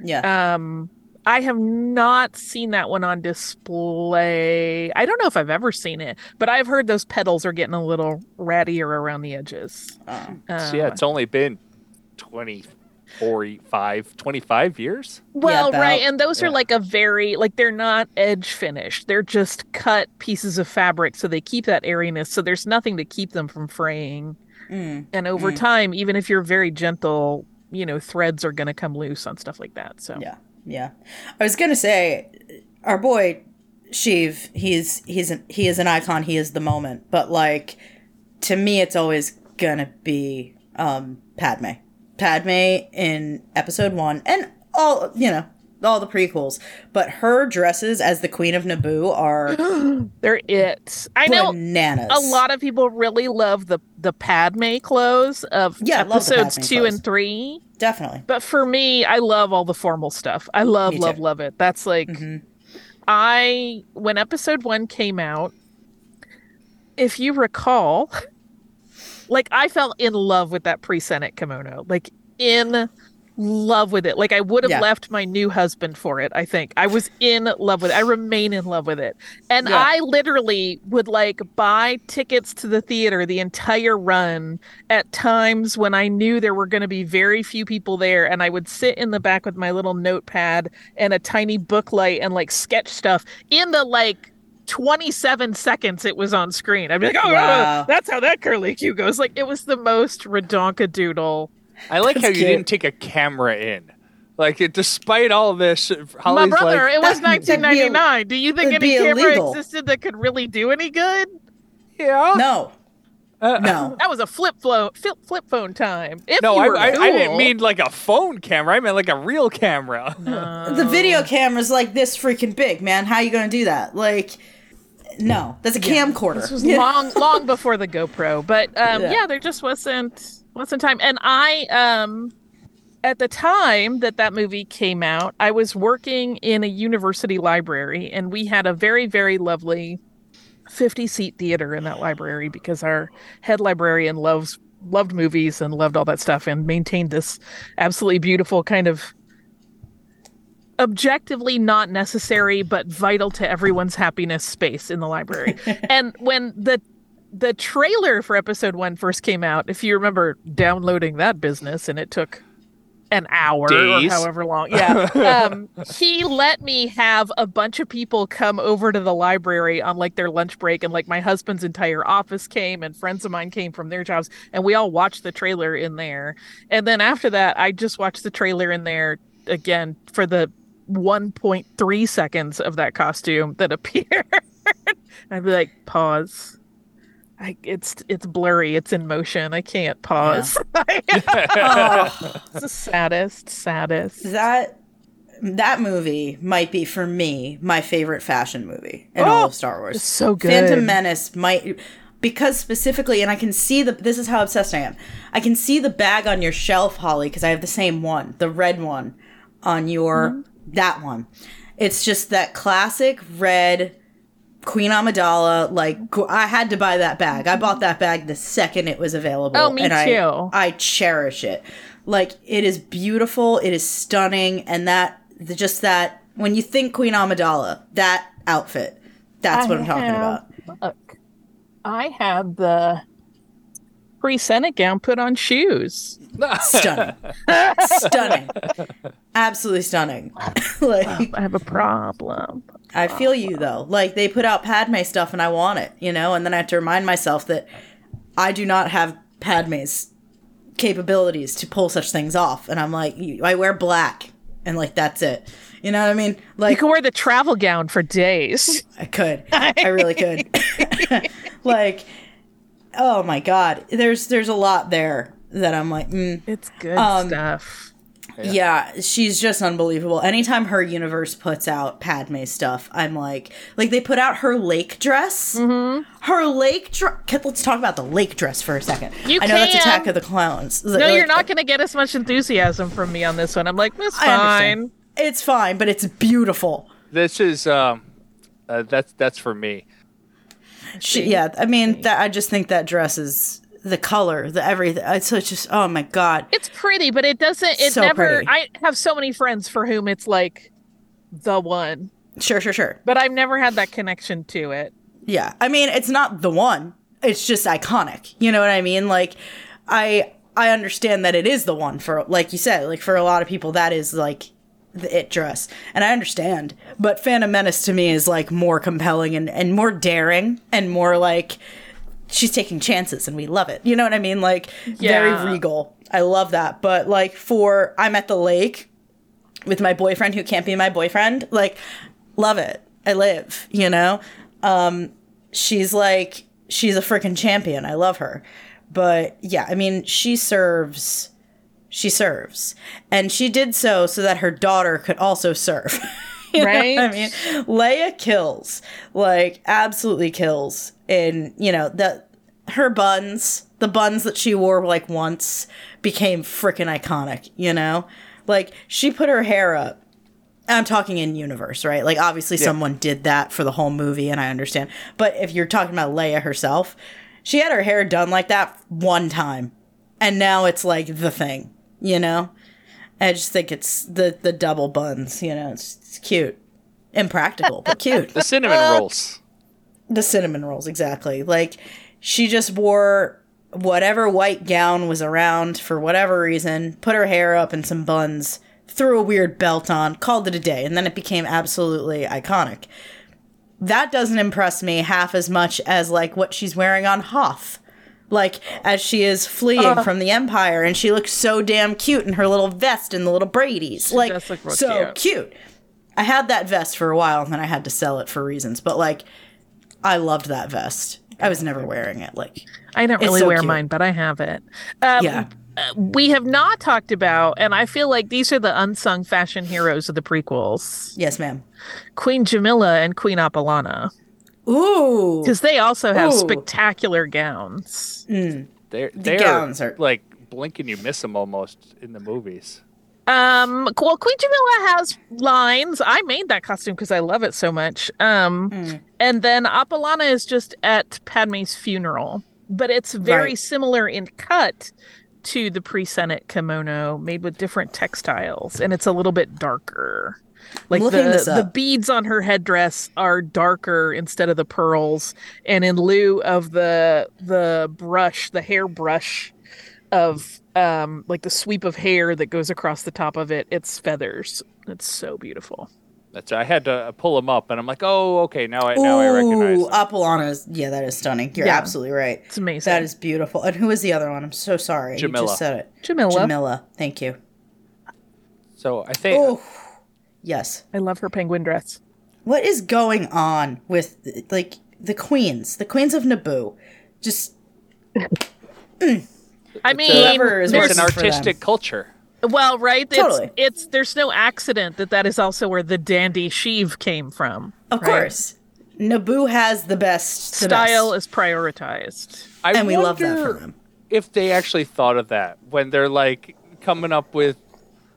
[SPEAKER 2] Yeah.
[SPEAKER 4] um i have not seen that one on display i don't know if i've ever seen it but i've heard those petals are getting a little rattier around the edges
[SPEAKER 2] Oh.
[SPEAKER 4] uh,
[SPEAKER 3] So yeah, it's only been 24, 5, 25 years.
[SPEAKER 4] Well,
[SPEAKER 2] about-
[SPEAKER 4] right, and those are like a very like they're not edge finished. They're just cut pieces of fabric so they keep that airiness. So there's nothing to keep them from fraying.
[SPEAKER 2] Mm.
[SPEAKER 4] And over
[SPEAKER 2] Mm.
[SPEAKER 4] time, even if you're very gentle, you know, threads are going to come loose on stuff like that. So
[SPEAKER 2] Yeah, yeah. I was gonna say, our boy Sheev, he's he's an, he is an icon. He is the moment. But like, to me, it's always gonna be um Padme. Padme in Episode One, and all you know, all the prequels. But her dresses as the Queen of Naboo are
[SPEAKER 4] they're it. I know
[SPEAKER 2] bananas.
[SPEAKER 4] a lot of people really love the the Padme clothes of
[SPEAKER 2] Yeah, I love the
[SPEAKER 4] episodes two
[SPEAKER 2] clothes.
[SPEAKER 4] and three.
[SPEAKER 2] definitely.
[SPEAKER 4] But for me, I love all the formal stuff. I love, love, love it. That's like
[SPEAKER 2] Mhm.
[SPEAKER 4] I when episode one came out, if you recall, like I fell in love with that pre-Senate kimono. Like in love with it. Like I would have
[SPEAKER 2] Yeah.
[SPEAKER 4] left my new husband for it, I think. I was in love with it. I remain in love with it. And
[SPEAKER 2] Yeah.
[SPEAKER 4] I literally would like buy tickets to the theater the entire run at times when I knew there were going to be very few people there and I would sit in the back with my little notepad and a tiny book light and like sketch stuff in the like 27 seconds it was on screen. I'd be like, oh, oh, oh
[SPEAKER 2] Wow.
[SPEAKER 4] that's how that curly Q goes. Like it was the most redonkadoodle.
[SPEAKER 3] I like how you
[SPEAKER 2] cute.
[SPEAKER 3] didn't take a camera in. Like it, despite all this,
[SPEAKER 4] My brother,
[SPEAKER 3] like,
[SPEAKER 4] it was
[SPEAKER 2] That- that'd be
[SPEAKER 4] 1999. Do you think any camera
[SPEAKER 2] illegal.
[SPEAKER 4] existed that could really do any good?
[SPEAKER 3] yeah,
[SPEAKER 2] No,
[SPEAKER 3] Uh,
[SPEAKER 2] no.
[SPEAKER 4] That was a flip phone, flip, flip phone time. If
[SPEAKER 3] No,
[SPEAKER 4] you
[SPEAKER 3] I,
[SPEAKER 4] were
[SPEAKER 3] I, I didn't mean like a phone camera. I meant like a real camera.
[SPEAKER 2] The video camera's like this freaking big, man. How are you gonna do that? Like, no, that's a camcorder.
[SPEAKER 4] This was long, long before the GoPro, but um,
[SPEAKER 2] Yeah.
[SPEAKER 4] yeah. there just wasn't wasn't time. And I, um, at the time that that movie came out, I was working in a university library, and we had a very, very lovely fifty seat theater in that library because our head librarian loves loved movies and loved all that stuff and maintained this absolutely beautiful kind of objectively not necessary but vital to everyone's happiness space in the library. and when the the trailer for episode one first came out, if you remember downloading that business and it took an hour
[SPEAKER 3] Days.
[SPEAKER 4] or however long. Yeah. Um, he let me have a bunch of people come over to the library on like their lunch break and like my husband's entire office came and friends of mine came from their jobs and we all watched the trailer in there. And then after that, I just watched the trailer in there again for the 1.3 seconds of that costume that appeared. I'd be like, pause. I, it's it's blurry. It's in motion. I can't pause.
[SPEAKER 2] Oh,
[SPEAKER 4] it's the saddest, saddest.
[SPEAKER 2] that that movie might be for me my favorite fashion movie in all
[SPEAKER 4] Oh,
[SPEAKER 2] of Star Wars.
[SPEAKER 4] it's so good.
[SPEAKER 2] Phantom Menace might because specifically, and I can see the. This is how obsessed I am. I can see the bag on your shelf, Holly, because I have the same one, the red one, on your
[SPEAKER 4] Mm-hmm.
[SPEAKER 2] that one. It's just that classic red Queen Amidala. Like I had to buy that bag. I bought that bag the second it was available.
[SPEAKER 4] Oh, me
[SPEAKER 2] and I-
[SPEAKER 4] too.
[SPEAKER 2] I cherish it. Like it is beautiful. It is stunning, and that the, just that when you think Queen Amidala, that outfit. That's what I'm talking
[SPEAKER 4] have-
[SPEAKER 2] about.
[SPEAKER 4] Look, I have the pre-Senate gown put on shoes.
[SPEAKER 2] Stunning, stunning, absolutely stunning. like
[SPEAKER 4] I have a problem.
[SPEAKER 2] I feel you though. Like they put out Padme stuff, and I want it, you know. And then I have to remind myself that I do not have Padme's capabilities to pull such things off. And I'm like, I wear black, and like that's it. You know what I mean? Like you
[SPEAKER 4] can wear the travel gown for days.
[SPEAKER 2] I could. I really could. like, oh my god, there's there's a lot there that I'm like, mm.
[SPEAKER 4] It's good
[SPEAKER 2] Um,
[SPEAKER 4] stuff.
[SPEAKER 2] yeah. she's just unbelievable. Anytime her universe puts out Padme stuff, I'm like, like they put out her lake dress. Mm-hmm. Her lake dress. Let's talk about the lake dress for a second.
[SPEAKER 4] You
[SPEAKER 2] I know that's. Attack of the Clowns.
[SPEAKER 4] No, you're not going to get as much enthusiasm from me on this one. I'm like, that's fine.
[SPEAKER 2] It's fine, but it's beautiful.
[SPEAKER 3] This is um, uh, that's that's for me.
[SPEAKER 2] She, yeah, I mean, that I just think that dress is the color, the everything. It's just, oh my god.
[SPEAKER 4] It's pretty, but it doesn't. It
[SPEAKER 2] So
[SPEAKER 4] never.
[SPEAKER 2] pretty.
[SPEAKER 4] I have so many friends for whom it's like the one,
[SPEAKER 2] Sure, sure, sure.
[SPEAKER 4] but I've never had that connection to it.
[SPEAKER 2] Yeah. I mean, it's not the one. It's just iconic. You know what I mean? Like I I understand that it is the one for like you said, like for a lot of people that is like the it dress. And I understand. But Phantom Menace to me is like more compelling and, and more daring and more like she's taking chances and we love it. You know what I mean? Like very regal. I love that. But like for I'm at the lake with my boyfriend who can't be my boyfriend, like love it. I live, you know? Um she's like she's a freaking champion. I love her. But yeah, I mean, she serves she serves. And she did so so that her daughter could also serve. You know what
[SPEAKER 4] Right?
[SPEAKER 2] I mean, Leia kills, like absolutely kills. And you know the her buns, the buns that she wore like once, became freaking iconic. You know, like she put her hair up. I'm talking in universe, right? Like obviously someone did that for the whole movie, and I understand. But if you're talking about Leia herself, she had her hair done like that one time, and now it's like the thing. You know, I just think it's the the double buns. You know, it's, it's cute, impractical but cute.
[SPEAKER 3] The cinnamon rolls.
[SPEAKER 2] the cinnamon rolls exactly like she just wore whatever white gown was around for whatever reason put her hair up in some buns threw a weird belt on called it a day and then it became absolutely iconic that doesn't impress me half as much as like what she's wearing on hoth like as she is fleeing from the empire and she looks so damn cute in her little vest and the little brady's like so
[SPEAKER 4] cute.
[SPEAKER 2] cute I had that vest for a while and then I had to sell it for reasons. But like, I loved that vest. I was never wearing it. Like,
[SPEAKER 4] I don't really
[SPEAKER 2] so
[SPEAKER 4] wear
[SPEAKER 2] cute.
[SPEAKER 4] mine, but I have it. Um,
[SPEAKER 2] yeah,
[SPEAKER 4] We have not talked about, and I feel like these are the unsung fashion heroes of the prequels
[SPEAKER 2] yes, ma'am.
[SPEAKER 4] Queen Jamillia and Queen Apailana.
[SPEAKER 2] Ooh,
[SPEAKER 4] Because they also have
[SPEAKER 2] Ooh.
[SPEAKER 4] spectacular gowns.
[SPEAKER 3] They're they're
[SPEAKER 2] gowns are-
[SPEAKER 3] like blink and you miss them almost in the movies.
[SPEAKER 4] Um, well, Queen Jamillia has lines. I made that costume because I love it so much. Um,
[SPEAKER 2] Mm.
[SPEAKER 4] and then Apailana is just at Padme's funeral, but it's very
[SPEAKER 2] Right.
[SPEAKER 4] similar in cut to the pre-Senate kimono, made with different textiles, and it's a little bit darker. Like the the beads on her headdress are darker instead of the pearls, and in lieu of the the brush, the hair brush of um like the sweep of hair that goes across the top of it, it's feathers. It's so beautiful.
[SPEAKER 3] That's I had to pull them up, and I'm like, oh, okay, now I now I recognize.
[SPEAKER 2] Ooh,
[SPEAKER 3] them.
[SPEAKER 2] Apailana's. Yeah, that is stunning. You're
[SPEAKER 4] Yeah.
[SPEAKER 2] absolutely right.
[SPEAKER 4] It's amazing.
[SPEAKER 2] That is beautiful. And who is the other one? I'm so sorry. You just said it.
[SPEAKER 4] Jamillia.
[SPEAKER 2] Jamillia. Thank you.
[SPEAKER 3] So I think
[SPEAKER 2] Oh, yes.
[SPEAKER 4] I love her penguin dress.
[SPEAKER 2] What is going on with like the queens, the queens of Naboo? just
[SPEAKER 4] I mean,
[SPEAKER 2] is
[SPEAKER 4] there's
[SPEAKER 3] It's an
[SPEAKER 2] working for them.
[SPEAKER 3] artistic culture.
[SPEAKER 4] well, right? It's,
[SPEAKER 2] Totally.
[SPEAKER 4] it's there's no accident that that is also where the dandy Sheev came from.
[SPEAKER 2] of
[SPEAKER 4] right?
[SPEAKER 2] course. Naboo has the best the
[SPEAKER 4] Style
[SPEAKER 2] best.
[SPEAKER 4] is prioritized.
[SPEAKER 3] I
[SPEAKER 2] and we love that for them.
[SPEAKER 3] If they actually thought of that when they're like coming up with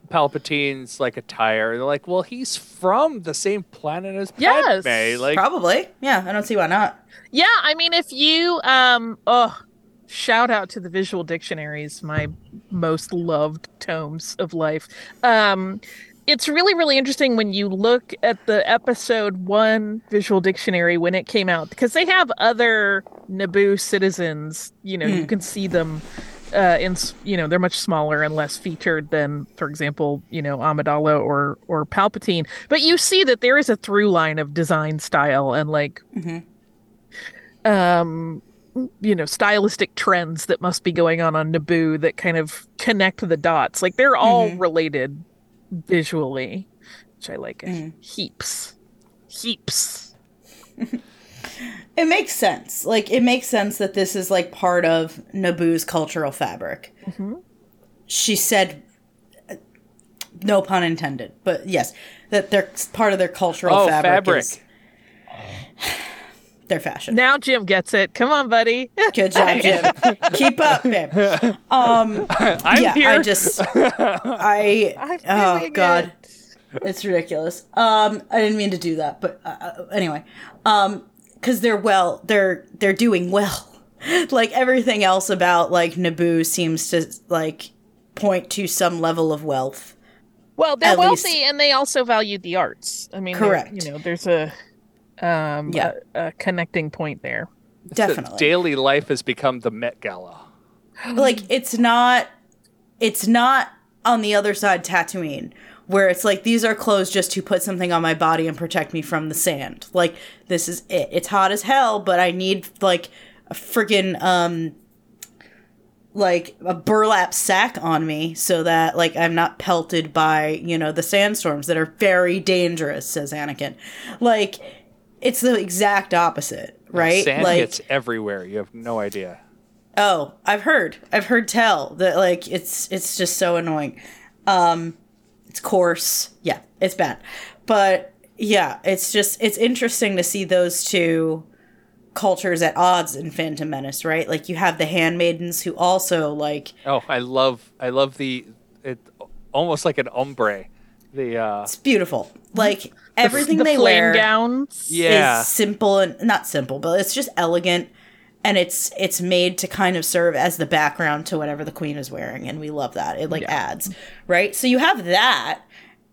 [SPEAKER 3] Palpatine's like attire, they're like, "Well, he's from the same planet as
[SPEAKER 4] Yes.
[SPEAKER 3] Padme." Like,
[SPEAKER 2] Probably. Yeah, I don't see why not.
[SPEAKER 4] Yeah, I mean, if you um, oh, shout out to the visual dictionaries, my most loved tomes of life. Um, it's really, really interesting when you look at the episode one visual dictionary when it came out because they have other Naboo citizens. You know, you can see them. Uh, in s- you know they're much smaller and less featured than, for example, you know Amidala or or Palpatine. But you see that there is a through line of design style and like um you know stylistic trends that must be going on on Naboo that kind of connect the dots. Like they're all related visually which I like heaps. Heaps
[SPEAKER 2] It makes sense. Like it makes sense that this is like part of Naboo's cultural fabric. She said, no pun intended, but yes, that they're part of their cultural
[SPEAKER 3] oh,
[SPEAKER 2] fabric.
[SPEAKER 3] fabric.
[SPEAKER 2] is their fashion.
[SPEAKER 4] now Jim gets it come on buddy
[SPEAKER 2] Good job, Jim. Keep up, babe. Um,
[SPEAKER 3] I'm
[SPEAKER 2] yeah,
[SPEAKER 3] here.
[SPEAKER 2] I just, I, oh god,
[SPEAKER 4] it.
[SPEAKER 2] it's ridiculous. Um, I didn't mean to do that, but uh, uh, anyway, um, because they're well, they're they're doing well. like everything else about like Naboo seems to like point to some level of wealth.
[SPEAKER 4] well they're
[SPEAKER 2] At least-
[SPEAKER 4] wealthy and they also value the arts I mean
[SPEAKER 2] Correct.
[SPEAKER 4] you know there's a um
[SPEAKER 2] Yeah.
[SPEAKER 4] a, a connecting point there
[SPEAKER 2] Definitely.
[SPEAKER 3] Daily life has become the Met Gala.
[SPEAKER 2] like it's not it's not on the other side Tatooine where it's like these are clothes just to put something on my body and protect me from the sand. Like this is it. It's hot as hell, but I need like a freaking um like a burlap sack on me so that like I'm not pelted by, you know, the sandstorms that are very dangerous, says Anakin. Like it's the exact opposite, right?
[SPEAKER 3] Sand
[SPEAKER 2] like
[SPEAKER 3] gets everywhere. You have no idea.
[SPEAKER 2] Oh, I've heard. I've heard tell that like it's it's just so annoying. Um it's coarse. Yeah, it's bad. But yeah, it's just it's interesting to see those two cultures at odds in Phantom Menace, right? Like you have the handmaidens who also like
[SPEAKER 3] Oh, I love I love the it almost like an ombre. The uh
[SPEAKER 2] it's beautiful. Like everything
[SPEAKER 4] the
[SPEAKER 2] they
[SPEAKER 4] flame
[SPEAKER 2] wear
[SPEAKER 4] gowns
[SPEAKER 3] yeah.
[SPEAKER 2] is simple and not simple, but it's just elegant and it's it's made to kind of serve as the background to whatever the queen is wearing and we love that. It like adds, right? So you have that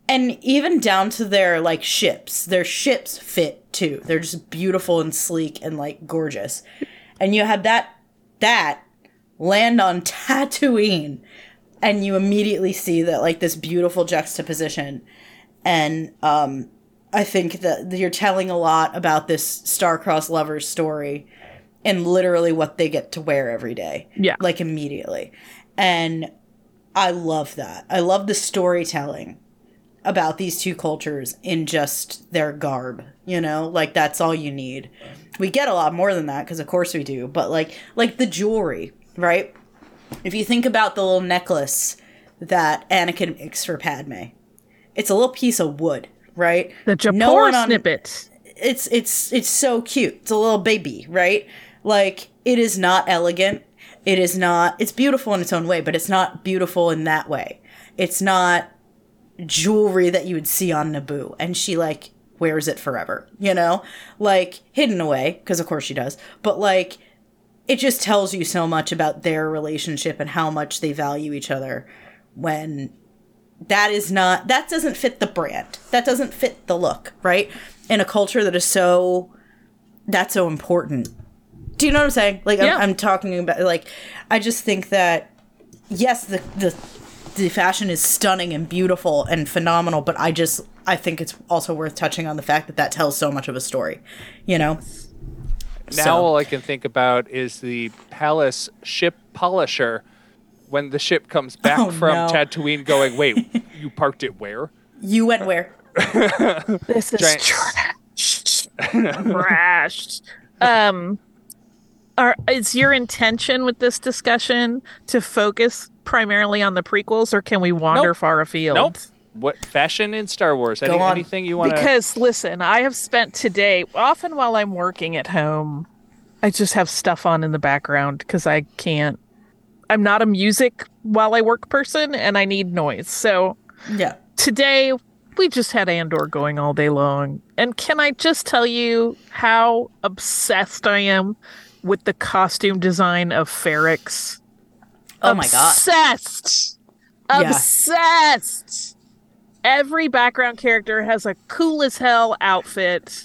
[SPEAKER 2] and even down to their like ships. Their ships fit too. They're just beautiful and sleek and like gorgeous. And you have that that land on Tatooine and you immediately see that like this beautiful juxtaposition and um I think that you're telling a lot about this star-crossed lovers story and literally what they get to wear every day.
[SPEAKER 4] Yeah.
[SPEAKER 2] Like immediately. And I love that. I love the storytelling about these two cultures in just their garb, you know? Like that's all you need. We get a lot more than that because of course we do, but like like the jewelry, right? If you think about the little necklace that Anakin makes for Padme, it's a little piece of wood, right?
[SPEAKER 4] the Japor
[SPEAKER 2] No on-
[SPEAKER 4] snippet
[SPEAKER 2] it's it's it's so cute. It's a little baby, right? Like it is not elegant. It is not it's beautiful in its own way, but it's not beautiful in that way. It's not jewelry that you would see on Naboo and she like wears it forever, you know? Like hidden away because of course she does. But like it just tells you so much about their relationship and how much they value each other when that is not that doesn't fit the brand that doesn't fit the look right in a culture that is so that's so important do you know what i'm saying like
[SPEAKER 4] Yeah.
[SPEAKER 2] I'm, I'm talking about like i just think that yes the the the fashion is stunning and beautiful and phenomenal but i just i think it's also worth touching on the fact that that tells so much of a story you know
[SPEAKER 3] Now
[SPEAKER 2] So-
[SPEAKER 3] all I can think about is the palace ship polisher when the ship comes back
[SPEAKER 2] Oh,
[SPEAKER 3] from
[SPEAKER 2] no.
[SPEAKER 3] Tatooine going, "Wait, you parked it where?"
[SPEAKER 2] you went where
[SPEAKER 4] this is
[SPEAKER 3] Giant-
[SPEAKER 4] trash trash um are is your intention with this discussion to focus primarily on the prequels, or can we wander
[SPEAKER 3] Nope.
[SPEAKER 4] far afield?
[SPEAKER 3] Nope. What fashion in Star Wars? Any,
[SPEAKER 2] on.
[SPEAKER 3] anything you want?
[SPEAKER 4] Because listen, I have spent today often while I'm working at home, I just have stuff on in the background because I can't. I'm not a music while I work person, and I need noise. So
[SPEAKER 2] Yeah.
[SPEAKER 4] today we just had Andor going all day long. And can I just tell you how obsessed I am with the costume design of Ferrix?
[SPEAKER 2] Oh my god.
[SPEAKER 4] Obsessed.
[SPEAKER 2] Yeah.
[SPEAKER 4] Obsessed. Every background character has a cool as hell outfit.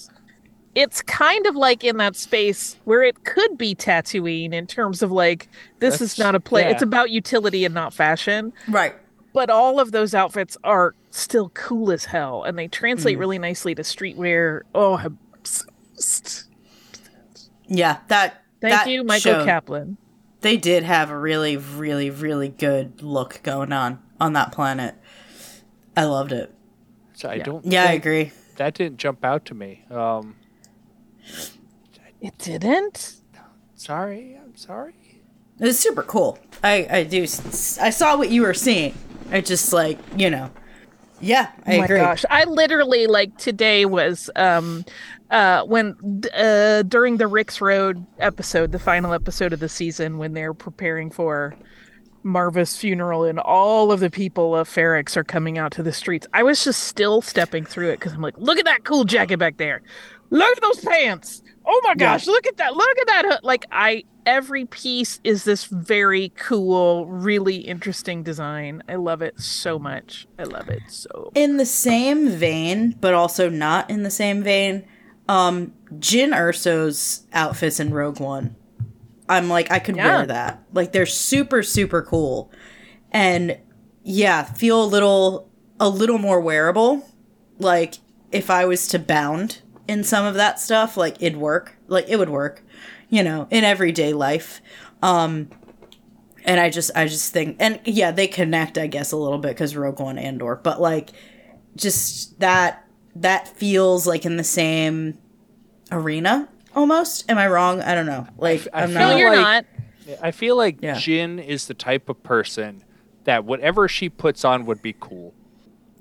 [SPEAKER 4] It's kind of like in that space where it could be Tatooine in terms of like this is not a play.
[SPEAKER 3] yeah.
[SPEAKER 4] It's about utility and not fashion
[SPEAKER 2] Right.
[SPEAKER 4] but all of those outfits are still cool as hell and they translate
[SPEAKER 2] Hmm.
[SPEAKER 4] really nicely to streetwear oh obsessed.
[SPEAKER 2] Yeah. That.
[SPEAKER 4] Thank
[SPEAKER 2] that
[SPEAKER 4] you michael
[SPEAKER 2] showed.
[SPEAKER 4] kaplan
[SPEAKER 2] They did have a really, really, really good look going on on that planet. I loved it.
[SPEAKER 3] So I don't.
[SPEAKER 2] Yeah, I agree.
[SPEAKER 3] That didn't jump out to me. Um,
[SPEAKER 4] it didn't
[SPEAKER 3] sorry. I'm sorry.
[SPEAKER 2] It was super cool. I I do. I saw what you were seeing. I just like you know. Yeah, I
[SPEAKER 4] oh my
[SPEAKER 2] agree.
[SPEAKER 4] gosh i literally like today was um uh when uh during the Rix Road episode the final episode of the season when they're preparing for Maarva's funeral and all of the people of Ferrix are coming out to the streets. I was just still stepping through it because I'm like, look at that cool jacket back there. Look at those pants. Oh my gosh, look at that. Look at that. hood." Like I every piece is this very cool, really interesting design. I love it so much. I love it so.
[SPEAKER 2] In the same vein, but also not in the same vein, um, Jyn Erso's outfits in Rogue One. I'm like, I could
[SPEAKER 4] Yeah.
[SPEAKER 2] wear that. Like, they're super, super cool, and yeah, feel a little, a little more wearable. Like, if I was to bound in some of that stuff, like it'd work. Like it would work, you know, in everyday life. Um, and I just, I just think, and yeah, they connect, I guess, a little bit because Rogue One Andor, but like, just that that feels like in the same arena almost. Am I wrong? I don't know. Like
[SPEAKER 3] I
[SPEAKER 2] I'm
[SPEAKER 3] feel
[SPEAKER 4] No,
[SPEAKER 2] not.
[SPEAKER 4] you're
[SPEAKER 3] like-
[SPEAKER 4] not.
[SPEAKER 3] I feel like
[SPEAKER 2] Yeah.
[SPEAKER 3] Jyn is the type of person that whatever she puts on would be cool.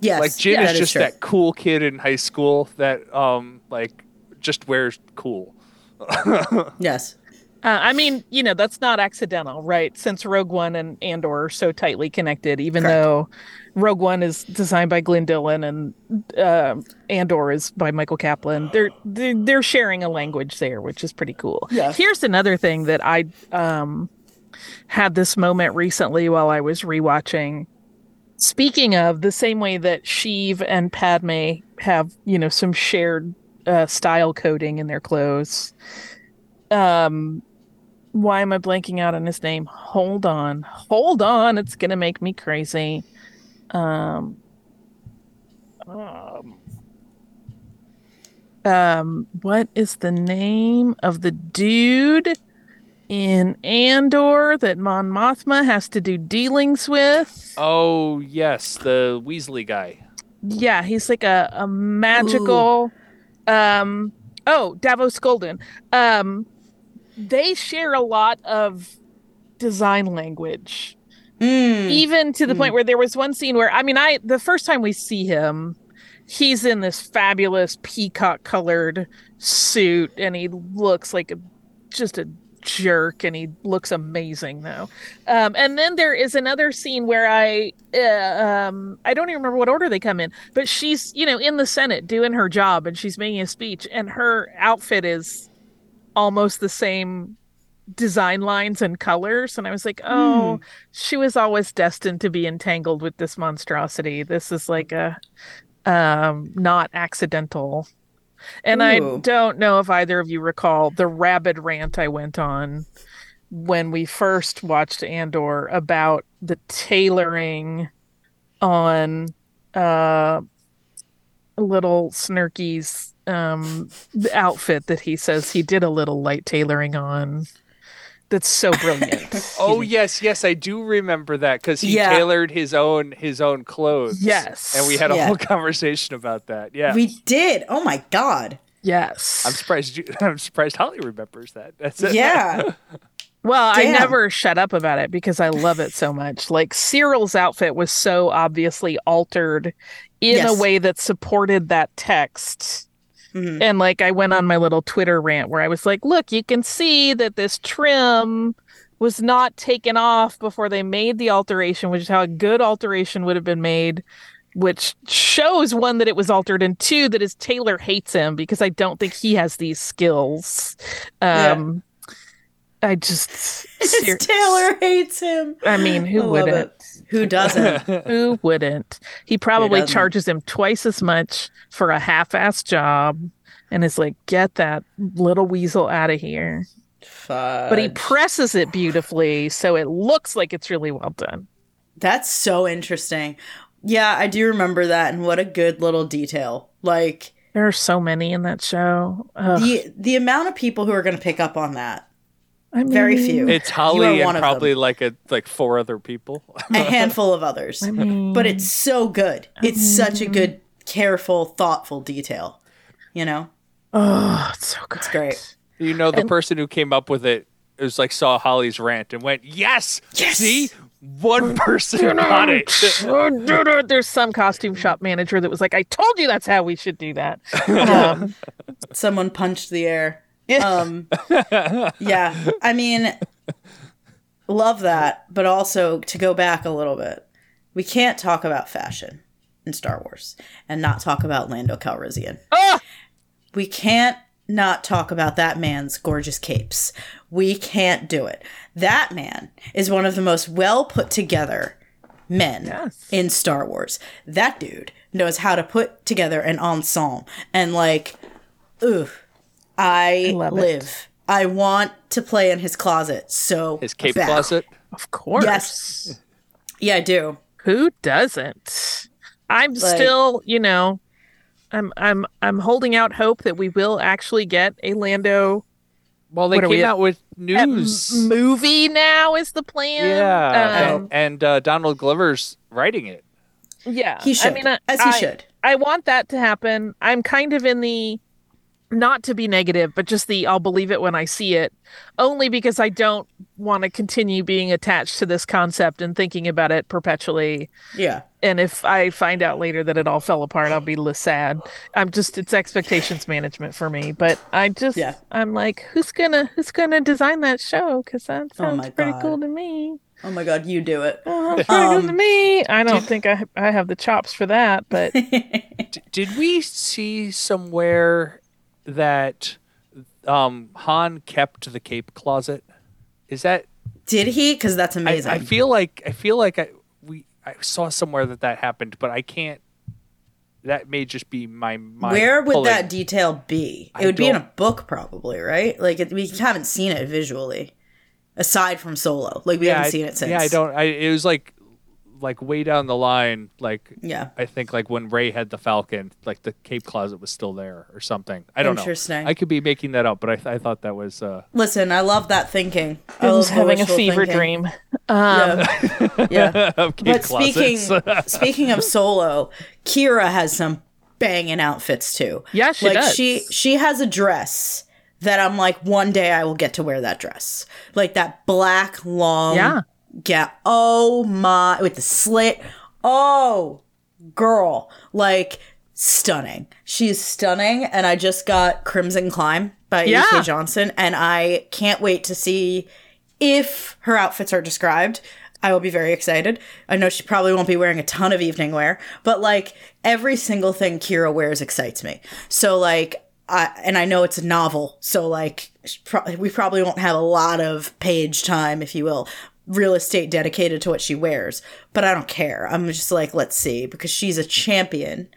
[SPEAKER 2] yes,
[SPEAKER 3] like Jyn
[SPEAKER 2] yeah,
[SPEAKER 3] is
[SPEAKER 2] that
[SPEAKER 3] just
[SPEAKER 2] true.
[SPEAKER 3] that cool kid in high school that um like just wears cool.
[SPEAKER 2] Yes.
[SPEAKER 4] Uh, I mean, you know, that's not accidental, right? Since Rogue One and Andor are so tightly connected, even
[SPEAKER 2] Correct.
[SPEAKER 4] though Rogue One is designed by Glyn Dillon and uh, Andor is by Michael Kaplan, they're, they're they're sharing a language there, which is pretty cool.
[SPEAKER 2] Yeah.
[SPEAKER 4] Here's another thing that I um had this moment recently while I was rewatching. Speaking of the same way that Sheev and Padme have, you know, some shared uh, style coding in their clothes. Um, why am I blanking out on his name? Hold on, hold on, it's gonna make me crazy. Um, um, um, what is the name of the dude in Andor that Mon Mothma has to do dealings with?
[SPEAKER 3] Oh yes, the Weasley guy.
[SPEAKER 4] Yeah, he's like a, a magical um oh, Davo Sculdun. Um they share a lot of design language.
[SPEAKER 2] Mm.
[SPEAKER 4] Even to the point where there was one scene where I mean I the first time we see him he's in this fabulous peacock colored suit and he looks like a just a jerk and he looks amazing though um, and then there is another scene where i uh, um, i don't even remember what order they come in but she's you know in the senate doing her job and she's making a speech and her outfit is almost the same design lines and colors and i was like oh she was always destined to be entangled with this monstrosity. This is like a um not accidental. And I don't know if either of you recall the rabid rant I went on when we first watched Andor about the tailoring on uh little Snarky's um outfit that he says he did a little light tailoring on. That's so brilliant.
[SPEAKER 3] Oh yes, yes, I do remember that because he
[SPEAKER 2] Yeah.
[SPEAKER 3] tailored his own his own clothes.
[SPEAKER 4] Yes.
[SPEAKER 3] and we had a
[SPEAKER 2] Yeah.
[SPEAKER 3] whole conversation about that. Yeah,
[SPEAKER 2] We did. Oh my god.
[SPEAKER 4] Yes.
[SPEAKER 3] I'm surprised. You, I'm surprised Holly remembers that. That's it.
[SPEAKER 2] Yeah.
[SPEAKER 4] Well, I never shut up about it because I love it so much. Like Syril's outfit was so obviously altered in
[SPEAKER 2] Yes.
[SPEAKER 4] a way that supported that text.
[SPEAKER 2] Mhm.
[SPEAKER 4] And like I went on my little Twitter rant where I was like, look, you can see that this trim was not taken off before they made the alteration, which is how a good alteration would have been made, which shows one that it was altered and two that his tailor hates him because I don't think he has these skills.
[SPEAKER 2] Yeah.
[SPEAKER 4] Um I just ser-
[SPEAKER 2] tailor hates him.
[SPEAKER 4] I mean, who
[SPEAKER 2] I
[SPEAKER 4] wouldn't?
[SPEAKER 2] it. Who doesn't?
[SPEAKER 4] Who wouldn't? He probably charges him twice as much for a half-ass job and is like, "Get that little weasel out of here." But he presses it beautifully so it looks like it's really well done.
[SPEAKER 2] That's so interesting. Yeah, I do remember that, and what a good little detail. Like
[SPEAKER 4] There are so many in that show. Ugh,
[SPEAKER 2] the the amount of people who are going to pick up on that.
[SPEAKER 4] I
[SPEAKER 2] Very few.
[SPEAKER 3] It's Holly and probably
[SPEAKER 2] them.
[SPEAKER 3] like a like four other people.
[SPEAKER 2] A handful of others,
[SPEAKER 4] I mean,
[SPEAKER 2] but it's so good. It's such a good, careful, thoughtful detail. You know,
[SPEAKER 4] oh, it's so good. It's
[SPEAKER 2] great.
[SPEAKER 3] You know, the person who came up with it was like saw Holly's rant and went, "Yes,
[SPEAKER 2] Yes!
[SPEAKER 3] see, one person got it."
[SPEAKER 4] There's some costume shop manager that was like, "I told you that's how we should do that." Um,
[SPEAKER 2] someone punched the air.
[SPEAKER 4] Yeah.
[SPEAKER 2] Um, yeah. I mean, love that, but also to go back a little bit, we can't talk about fashion in Star Wars and not talk about Lando Calrissian.
[SPEAKER 4] Ah!
[SPEAKER 2] We can't not talk about that man's gorgeous capes. We can't do it. That man is one of the most well put together men
[SPEAKER 4] Yes.
[SPEAKER 2] in Star Wars. That dude knows how to put together an ensemble and like, ooh, I,
[SPEAKER 4] love it.
[SPEAKER 2] live. I want to play in his closet so
[SPEAKER 3] His cape
[SPEAKER 2] bad.
[SPEAKER 3] closet.
[SPEAKER 4] of course.
[SPEAKER 2] Yes. Yeah, I do.
[SPEAKER 4] Who doesn't? I'm
[SPEAKER 2] Like-
[SPEAKER 4] still, you know, I'm I'm I'm holding out hope that we will actually get a Lando
[SPEAKER 3] Well, they
[SPEAKER 4] What are we
[SPEAKER 3] came
[SPEAKER 4] at-
[SPEAKER 3] out with
[SPEAKER 4] uh, m-
[SPEAKER 3] news.
[SPEAKER 4] movie now is the plan.
[SPEAKER 3] yeah,
[SPEAKER 4] Um,
[SPEAKER 3] and, and uh, Donald Glover's writing it.
[SPEAKER 4] yeah.
[SPEAKER 2] He should,
[SPEAKER 4] I mean, I,
[SPEAKER 2] as he
[SPEAKER 4] I-
[SPEAKER 2] should.
[SPEAKER 4] I want that to happen. I'm kind of in the not to be negative, but just the I'll believe it when I see it, only because I don't want to continue being attached to this concept and thinking about it perpetually.
[SPEAKER 2] Yeah.
[SPEAKER 4] And if I find out later that it all fell apart, I'll be less sad. I'm just it's expectations management for me. But I just
[SPEAKER 2] Yeah.
[SPEAKER 4] I'm like, who's gonna who's gonna design that show? Because that
[SPEAKER 2] Oh
[SPEAKER 4] sounds
[SPEAKER 2] my
[SPEAKER 4] pretty
[SPEAKER 2] God.
[SPEAKER 4] cool to me.
[SPEAKER 2] Oh my god, you do it.
[SPEAKER 4] Oh, that's pretty cool to
[SPEAKER 2] Um,
[SPEAKER 4] me. I don't think I I have the chops for that, but
[SPEAKER 3] did we see somewhere that um, Han kept the cape closet? Is that?
[SPEAKER 2] Did he? Because that's amazing.
[SPEAKER 3] I feel like I feel like I we I saw somewhere that that happened, but I can't. That may just be my mind.
[SPEAKER 2] Where would
[SPEAKER 3] pulling-
[SPEAKER 2] that detail be? It
[SPEAKER 3] I
[SPEAKER 2] would be in a book, probably, right? Like it, we haven't seen it visually, aside from Solo. Like we
[SPEAKER 3] yeah,
[SPEAKER 2] haven't
[SPEAKER 3] I-
[SPEAKER 2] seen it since.
[SPEAKER 3] Yeah, I don't. I it was like like way down the line. Like
[SPEAKER 2] Yeah.
[SPEAKER 3] I think like when Rey had the Falcon, like the cape closet was still there or something. I don't
[SPEAKER 2] Interesting.
[SPEAKER 3] know. I could be making that up, but I, th- I thought that was. uh
[SPEAKER 2] Listen, I love that thinking. I
[SPEAKER 4] I
[SPEAKER 2] love
[SPEAKER 4] was having a fever
[SPEAKER 2] thinking.
[SPEAKER 4] dream. Um,
[SPEAKER 2] Yeah. yeah. But speaking speaking of Solo, Qi'ra has some banging outfits too.
[SPEAKER 4] Yeah, she
[SPEAKER 2] like
[SPEAKER 4] does.
[SPEAKER 2] she she has a dress that I'm like one day I will get to wear that dress. Like that black long
[SPEAKER 4] Yeah.
[SPEAKER 2] Yeah. Oh my with the slit. Oh girl. Like stunning. She's stunning and I just got Crimson Climb by
[SPEAKER 4] Yeah.
[SPEAKER 2] E.K. Johnston and I can't wait to see if her outfits are described. I will be very excited. I know she probably won't be wearing a ton of evening wear, but like every single thing Qi'ra wears excites me. So like I and I know it's a novel, so like pro- we probably won't have a lot of page time, if you will, real estate dedicated to what she wears. But I don't care. I'm just like, let's see, because she's a champion,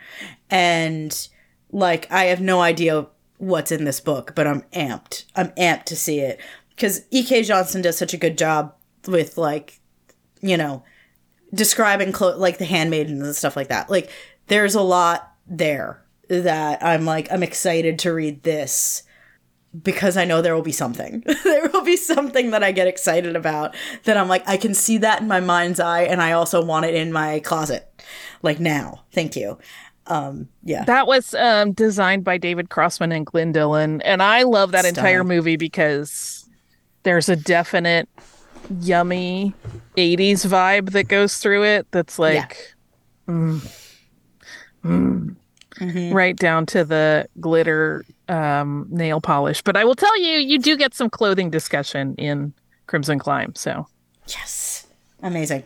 [SPEAKER 2] and like I have no idea what's in this book, but I'm amped. I'm amped to see it because E.K. Johnston does such a good job with like, you know, describing clo- like the handmaidens and stuff like that. Like, there's a lot there that I'm like, I'm excited to read this because I know there will be something. there will be something that I get excited about that I'm like, I can see that in my mind's eye, and I also want it in my closet, like now. Thank you. Um, yeah.
[SPEAKER 4] That was um, designed by David Crossman and Glyn Dillon, and I love that entire movie because there's a definite yummy '80s vibe that goes through it. That's like, mm, mm,
[SPEAKER 2] Mhm.
[SPEAKER 4] right down to the glitter um, nail polish. But I will tell you, you do get some clothing discussion in Crimson Climb. So
[SPEAKER 2] Yes. Amazing.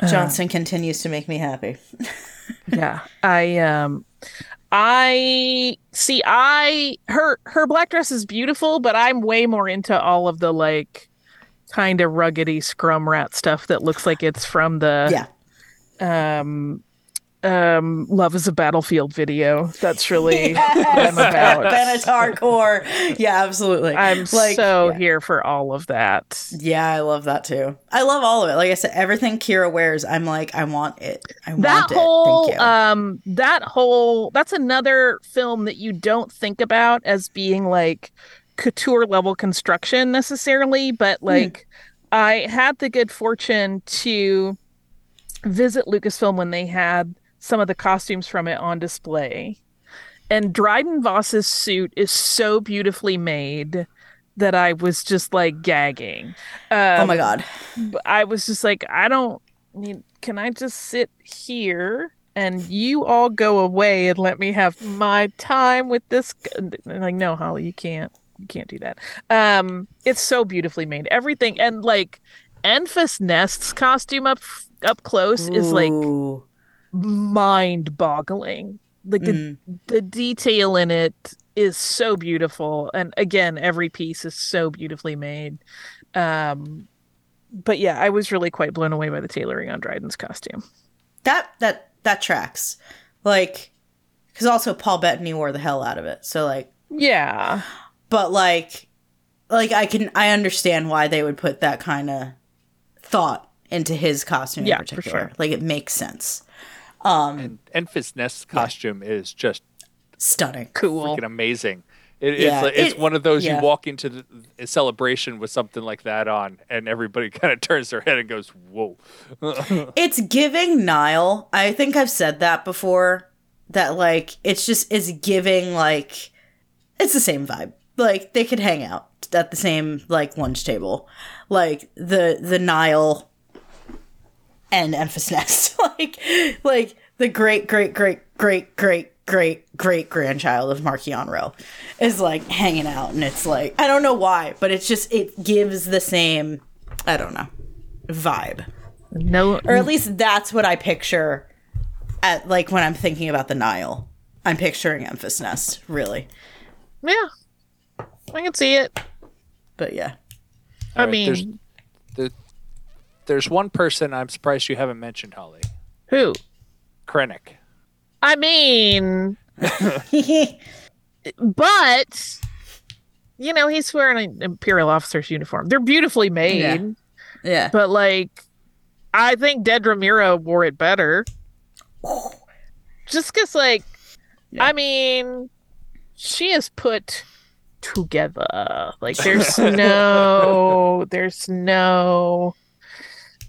[SPEAKER 4] Uh,
[SPEAKER 2] Johnston continues to make me happy.
[SPEAKER 4] yeah i um i see i her her black dress is beautiful but i'm way more into all of the like kind of ruggedy scrum rat stuff that looks like it's from the
[SPEAKER 2] Yeah.
[SPEAKER 4] um um love is a battlefield video that's really what i'm about
[SPEAKER 2] Benatar core. Yeah, absolutely.
[SPEAKER 4] i'm
[SPEAKER 2] like
[SPEAKER 4] so
[SPEAKER 2] yeah.
[SPEAKER 4] here for all of that
[SPEAKER 2] Yeah, I love that too. I love all of it. Like I said, everything Qi'ra wears, I'm like, I want it. I
[SPEAKER 4] that
[SPEAKER 2] want
[SPEAKER 4] whole
[SPEAKER 2] it. Thank you.
[SPEAKER 4] um that whole that's another film that you don't think about as being like couture level construction necessarily but like i had the good fortune to visit lucasfilm when they had some of the costumes from it on display and dryden voss's suit is so beautifully made that i was just like gagging
[SPEAKER 2] oh
[SPEAKER 4] um,
[SPEAKER 2] my god.
[SPEAKER 4] I was just like, I don't need. Can I just sit here and you all go away and let me have my time with this? Like, no, Holly, you can't. You can't do that. Um, it's so beautifully made. Everything and like Enfys Nest's costume up up close is like
[SPEAKER 2] Ooh.
[SPEAKER 4] mind-boggling. Like the
[SPEAKER 2] Mm.
[SPEAKER 4] the detail in it is so beautiful and again every piece is so beautifully made um but yeah i was really quite blown away by the tailoring on dryden's costume
[SPEAKER 2] that that that tracks. Like, because also Paul Bettany wore the hell out of it. So like,
[SPEAKER 4] yeah
[SPEAKER 2] but like, like I can I understand why they would put that kind of thought into his costume
[SPEAKER 4] Yeah,
[SPEAKER 2] in
[SPEAKER 4] for
[SPEAKER 2] particular.
[SPEAKER 4] sure.
[SPEAKER 2] Like it makes sense. Um,
[SPEAKER 3] And Enfys Nest's costume is just
[SPEAKER 2] stunning.
[SPEAKER 4] cool
[SPEAKER 3] freaking amazing. It,
[SPEAKER 2] Yeah,
[SPEAKER 3] it's it's
[SPEAKER 2] it-
[SPEAKER 3] one of those
[SPEAKER 2] yeah.
[SPEAKER 3] you walk into the, a celebration with something like that on, and everybody kind of turns their head and goes, "Whoa!"
[SPEAKER 2] It's giving Nihil. I think I've said that before. That like it's just it's giving like it's the same vibe. Like they could hang out at the same like lunch table. Like the the Nihil and Enfys Nest. like like the great great great great great great great grandchild of Marchion Ro is like hanging out and it's like I don't know why, but it's just it gives the same I don't know vibe
[SPEAKER 4] no
[SPEAKER 2] or at least that's what I picture at like when I'm thinking about the Nihil. I'm picturing Enfys Nest, really.
[SPEAKER 4] yeah i can see it
[SPEAKER 2] But yeah.
[SPEAKER 4] i
[SPEAKER 3] All right, there's-
[SPEAKER 4] mean
[SPEAKER 3] the, there's one person I'm surprised you haven't mentioned, Holly.
[SPEAKER 4] who
[SPEAKER 3] Krennic.
[SPEAKER 4] i mean but you know he's wearing an imperial officer's uniform they're beautifully made
[SPEAKER 2] Yeah. yeah.
[SPEAKER 4] but like i think dedra meero wore it better just because like
[SPEAKER 2] Yeah.
[SPEAKER 4] i mean she is put together like there's no there's no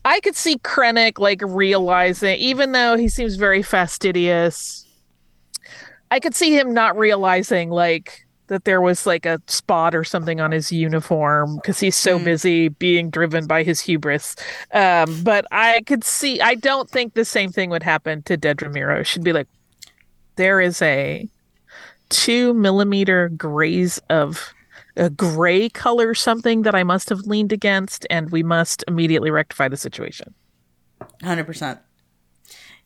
[SPEAKER 4] i could see krennic like realizing even though he seems very fastidious i could see him not realizing like that there was like a spot or something on his uniform because he's so
[SPEAKER 2] Mm.
[SPEAKER 4] busy being driven by his hubris um but i could see i don't think the same thing would happen to dedra meero she'd be like there is a two millimeter graze of a gray color something that I must have leaned against, and we must immediately rectify the situation.
[SPEAKER 2] 100%.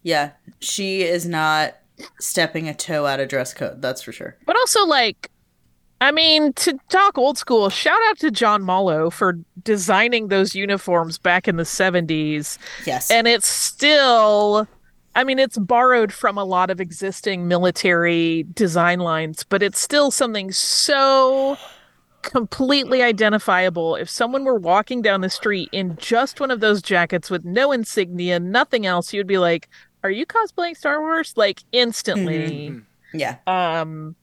[SPEAKER 2] Yeah. She is not stepping a toe out of dress code, that's for sure.
[SPEAKER 4] But also, like, I mean, to talk old school, shout out to John Mollo for designing those uniforms back in the 70s.
[SPEAKER 2] Yes.
[SPEAKER 4] And it's still, I mean, it's borrowed from a lot of existing military design lines, but it's still something so completely identifiable. If someone were walking down the street in just one of those jackets with no insignia, nothing else, you'd be like, are you cosplaying Star Wars? Like instantly.
[SPEAKER 2] yeah.
[SPEAKER 4] Um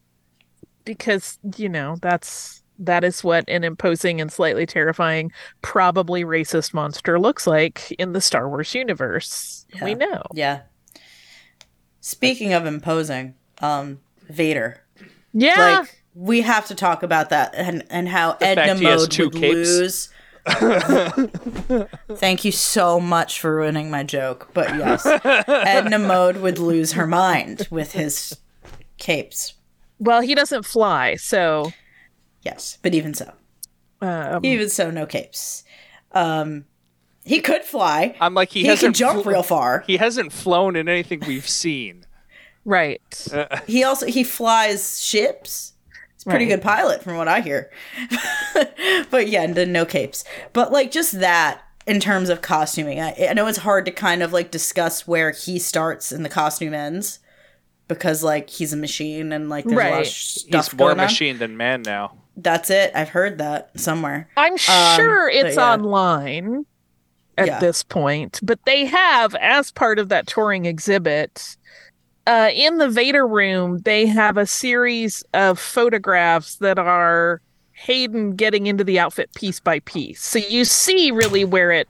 [SPEAKER 4] because, you know, that's that is what an imposing and slightly terrifying, probably racist monster looks like in the Star Wars universe. We know.
[SPEAKER 2] Yeah. Speaking of imposing, um, Vader.
[SPEAKER 4] Yeah.
[SPEAKER 2] Like we have to talk about that and and how Edna
[SPEAKER 3] fact he has
[SPEAKER 2] Mode would
[SPEAKER 3] capes.
[SPEAKER 2] lose. Thank you so much for ruining my joke, but yes, Edna Mode would lose her mind with his capes.
[SPEAKER 4] well, he doesn't fly, so
[SPEAKER 2] Yes, but even so,
[SPEAKER 4] um,
[SPEAKER 2] even so, no capes. Um, he could fly.
[SPEAKER 3] I'm like he,
[SPEAKER 2] he can
[SPEAKER 3] hasn't
[SPEAKER 2] jump
[SPEAKER 3] fl-
[SPEAKER 2] real far.
[SPEAKER 3] He hasn't flown in anything we've seen.
[SPEAKER 4] right.
[SPEAKER 2] He also he flies ships. He's a pretty
[SPEAKER 4] Right.
[SPEAKER 2] good pilot from what I hear. but yeah, the no capes. But like just that in terms of costuming, I, I know it's hard to kind of like discuss where he starts and the costume ends because like he's a machine and like there's a lot
[SPEAKER 4] Right.
[SPEAKER 2] of stuff
[SPEAKER 3] He's more
[SPEAKER 2] going on.
[SPEAKER 3] machine than man now.
[SPEAKER 2] That's it. I've heard that somewhere.
[SPEAKER 4] I'm sure
[SPEAKER 2] Um,
[SPEAKER 4] it's
[SPEAKER 2] yeah.
[SPEAKER 4] online at
[SPEAKER 2] Yeah.
[SPEAKER 4] this point, but they have, as part of that touring exhibit, uh, in the Vader room, they have a series of photographs that are Hayden getting into the outfit piece by piece. So you see really where it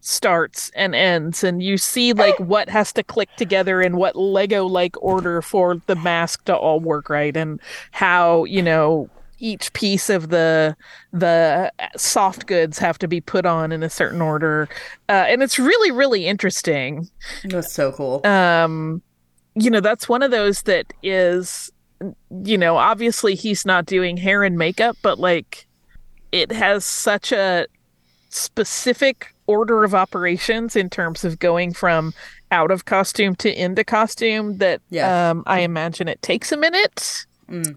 [SPEAKER 4] starts and ends, and you see like what has to click together in what Lego like order for the mask to all work right, and how, you know, each piece of the the soft goods have to be put on in a certain order uh, and it's really really interesting
[SPEAKER 2] That's so cool.
[SPEAKER 4] um you know that's one of those that is you know obviously he's not doing hair and makeup but like it has such a specific order of operations in terms of going from out of costume to into costume that
[SPEAKER 2] Yeah.
[SPEAKER 4] um i imagine it takes a minute
[SPEAKER 2] Mm.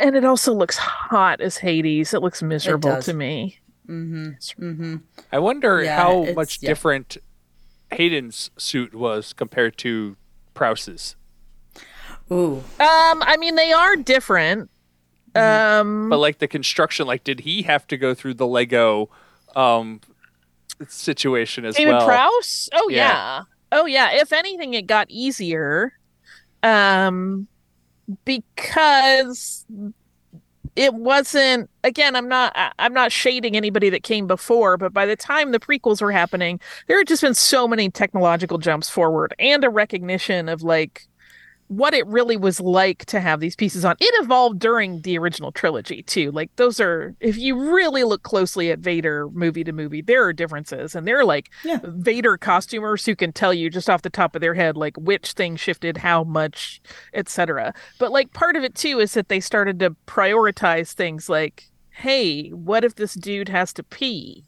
[SPEAKER 4] and it also looks hot as hades it looks miserable
[SPEAKER 2] does.
[SPEAKER 4] to me
[SPEAKER 2] Mm-hmm. Mm-hmm.
[SPEAKER 3] I wonder
[SPEAKER 2] Yeah,
[SPEAKER 3] how much
[SPEAKER 2] yeah.
[SPEAKER 3] different Hayden's suit was compared to Prowse's.
[SPEAKER 2] Ooh.
[SPEAKER 4] um i mean they are different um
[SPEAKER 3] But like the construction, like did he have to go through the Lego um situation as
[SPEAKER 4] David
[SPEAKER 3] well?
[SPEAKER 4] Prowse? Oh
[SPEAKER 3] Yeah.
[SPEAKER 4] yeah. Oh yeah. If anything, it got easier. Um because it wasn't again i'm not i'm not shading anybody that came before but by the time the prequels were happening there had just been so many technological jumps forward and a recognition of like what it really was like to have these pieces on. It evolved during the original trilogy too. Like those are if you really look closely at vader movie to movie there are differences and there are like
[SPEAKER 2] Yeah.
[SPEAKER 4] vader costumers who can tell you just off the top of their head like which thing shifted how much etc but like part of it too is that they started to prioritize things like hey what if this dude has to pee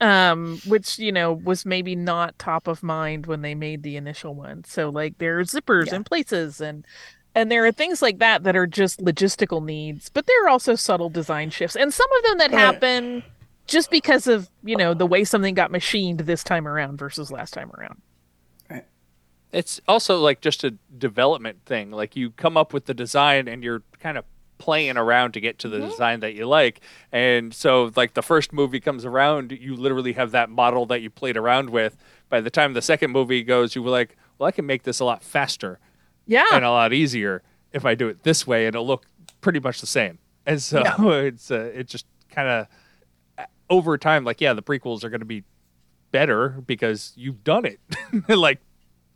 [SPEAKER 4] um which you know was maybe not top of mind when they made the initial one so like there are zippers
[SPEAKER 2] Yeah.
[SPEAKER 4] in places and and there are things like that that are just logistical needs but there are also subtle design shifts and some of them that
[SPEAKER 2] Right.
[SPEAKER 4] happen just because of you know the way something got machined this time around versus last time around
[SPEAKER 3] It's also like just a development thing. Like you come up with the design and you're kind of playing around to get to the design that you like. And so like the first movie comes around, you literally have that model that you played around with. By the time the second movie goes, you were like, well, I can make this a lot faster
[SPEAKER 4] yeah
[SPEAKER 3] and a lot easier if I do it this way, and it'll look pretty much the same. And so it's uh, it just kind of over time, like yeah, the prequels are going to be better because you've done it like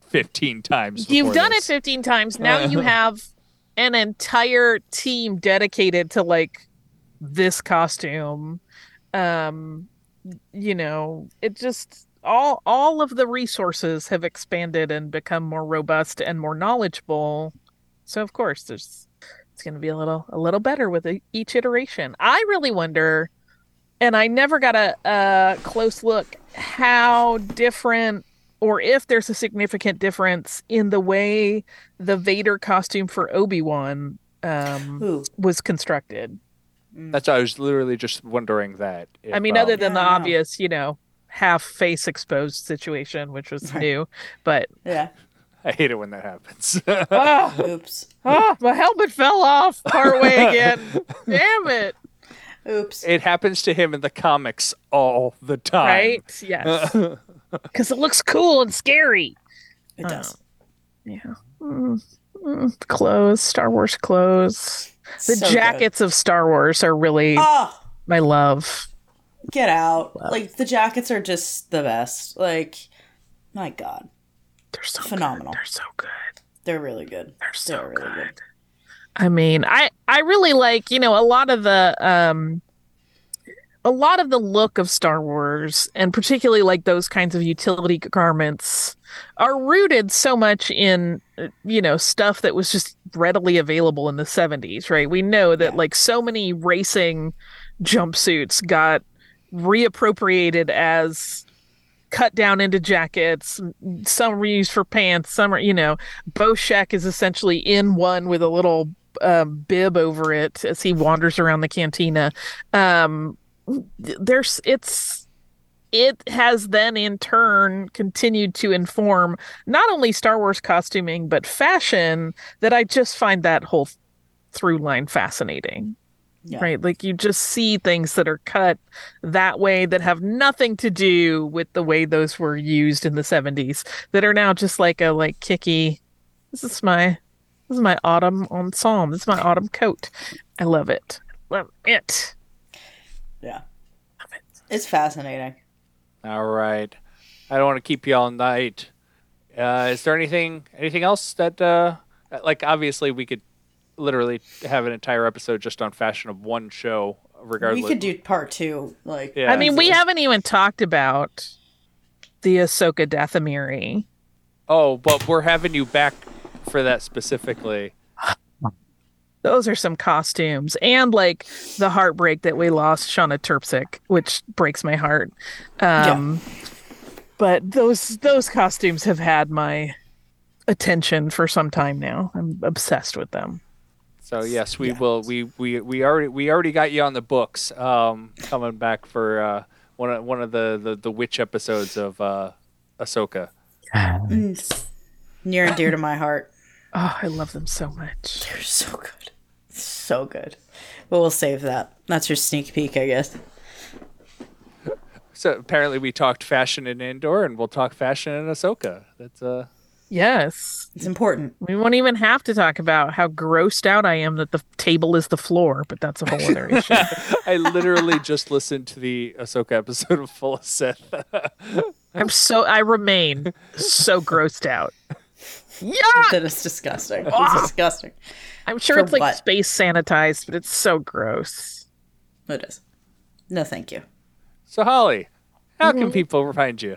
[SPEAKER 3] fifteen times.
[SPEAKER 4] You've done it 15 times. Now you have an entire team dedicated to like this costume. Um you know, it just all all of the resources have expanded and become more robust and more knowledgeable. So of course there's it's going to be a little a little better with each iteration. I really wonder and I never got a, a close look how different or if there's a significant difference in the way the Vader costume for Obi-Wan um, was constructed.
[SPEAKER 3] That's I was literally just wondering that.
[SPEAKER 4] I
[SPEAKER 3] if,
[SPEAKER 4] mean,
[SPEAKER 3] um,
[SPEAKER 4] other than the
[SPEAKER 2] Yeah, I know.
[SPEAKER 4] obvious, you know, half face exposed situation, which was
[SPEAKER 2] Right.
[SPEAKER 4] new, but
[SPEAKER 2] Yeah.
[SPEAKER 3] I hate it when that happens.
[SPEAKER 4] ah,
[SPEAKER 2] Oops.
[SPEAKER 4] ah, my helmet fell off partway again. Damn it!
[SPEAKER 2] Oops.
[SPEAKER 3] it happens to him in the comics all the time.
[SPEAKER 4] Right? Yes, because it looks cool and scary.
[SPEAKER 2] It does.
[SPEAKER 4] Yeah. Mm, mm, clothes, Star Wars clothes. The
[SPEAKER 2] So good.
[SPEAKER 4] jackets of Star Wars are really
[SPEAKER 2] Oh,
[SPEAKER 4] my love.
[SPEAKER 2] get out. Like the jackets are just the best. Like my god.
[SPEAKER 4] They're so
[SPEAKER 2] Phenomenal.
[SPEAKER 4] Good. They're so good.
[SPEAKER 2] They're really good.
[SPEAKER 4] They're so
[SPEAKER 2] They're really
[SPEAKER 4] good.
[SPEAKER 2] good.
[SPEAKER 4] I mean, I I really like, you know, a lot of the um a lot of the look of Star Wars and particularly like those kinds of utility garments are rooted so much in uh, you know, stuff that was just readily available in the 70s, right? We know that
[SPEAKER 2] Yeah.
[SPEAKER 4] like so many racing jumpsuits got reappropriated as cut down into jackets. Some were used for pants. Some are, you know, Bo Boshek is essentially in one with a little um, bib over it as he wanders around the cantina. Um, there's, it's, it has then in turn continued to inform not only Star Wars costuming but fashion. That I just find that whole through line fascinating
[SPEAKER 2] Yeah.
[SPEAKER 4] right like you just see things that are cut that way that have nothing to do with the way those were used in the 70s that are now just like a like kicky this is my this is my autumn ensemble this is my autumn coat i love it love it
[SPEAKER 2] Yeah. It's fascinating.
[SPEAKER 3] All right. I don't want to keep you all night. Uh, is there anything anything else that uh, like obviously we could literally have an entire episode just on fashion of one show regardless.
[SPEAKER 2] We could do part two. Like,
[SPEAKER 3] Yeah.
[SPEAKER 4] i mean we
[SPEAKER 2] easily.
[SPEAKER 4] haven't even talked about the ahsoka dathomiri
[SPEAKER 3] Oh, but we're having you back for that specifically.
[SPEAKER 4] Those are some costumes and like the heartbreak that we lost Shawna Trpcic, which breaks my heart. Um but those those costumes have had my attention for some time now. I'm obsessed with them.
[SPEAKER 3] So yes, we
[SPEAKER 2] Yeah.
[SPEAKER 3] will. We, we we already we already got you on the books. Um, coming back for uh, one of one of the, the, the witch episodes of uh, Ahsoka.
[SPEAKER 2] Mm. near and dear to my heart.
[SPEAKER 4] Oh, I love them so much.
[SPEAKER 2] They're so good. So good. But we'll save that. That's your sneak peek, I guess.
[SPEAKER 3] So apparently we talked fashion in Andor, and we'll talk fashion in Ahsoka. That's uh.
[SPEAKER 4] Yes.
[SPEAKER 2] It's important.
[SPEAKER 4] We won't even have to talk about how grossed out I am that the table is the floor, but that's a whole other issue.
[SPEAKER 3] I literally just listened to the Ahsoka episode of Full of Sith.
[SPEAKER 4] I'm so I remain so grossed out. Yeah.
[SPEAKER 2] That is disgusting.
[SPEAKER 4] Ah!
[SPEAKER 2] It's disgusting.
[SPEAKER 4] I'm sure it's like
[SPEAKER 2] what?
[SPEAKER 4] space sanitized, but it's so gross.
[SPEAKER 2] It is. No, thank you.
[SPEAKER 3] so Holly, how
[SPEAKER 4] Mm-hmm.
[SPEAKER 3] can people find you?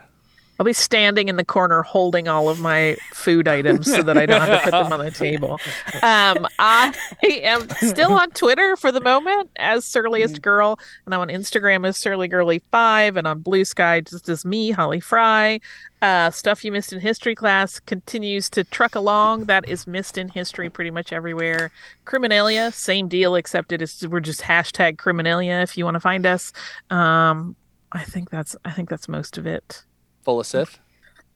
[SPEAKER 4] I'll be standing in the corner holding all of my food items so that I don't have to put them on the table. Um, I am still on Twitter for the moment as Surliest Girl, and I'm on Instagram as Surly Girly Five, and on Blue Sky just as me, Holly Frey. Uh, stuff you missed in history class continues to truck along. That is missed in history pretty much everywhere. Criminalia, same deal, except it is we're just hashtag Criminalia if you want to find us. Um, I think that's I think that's most of it.
[SPEAKER 3] Full of Sith.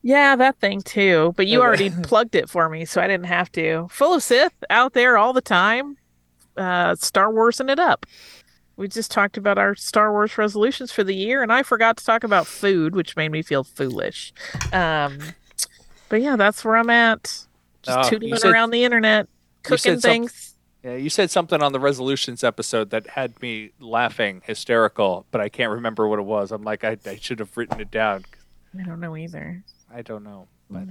[SPEAKER 4] Yeah, that thing too. But you already plugged it for me, so I didn't have to. Full of Sith out there all the time. Uh, Star Warsing it up. We just talked about our Star Wars resolutions for the year, and I forgot to talk about food, which made me feel foolish. Um, but yeah, that's where I'm at. Just
[SPEAKER 3] Oh, you
[SPEAKER 4] tootling
[SPEAKER 3] said-
[SPEAKER 4] around the internet, cooking things.
[SPEAKER 3] Yeah, you said something on the resolutions episode that had me laughing hysterical, but I can't remember what it was. I'm like, I, I should have written it down.
[SPEAKER 4] I don't know either.
[SPEAKER 3] I don't know. But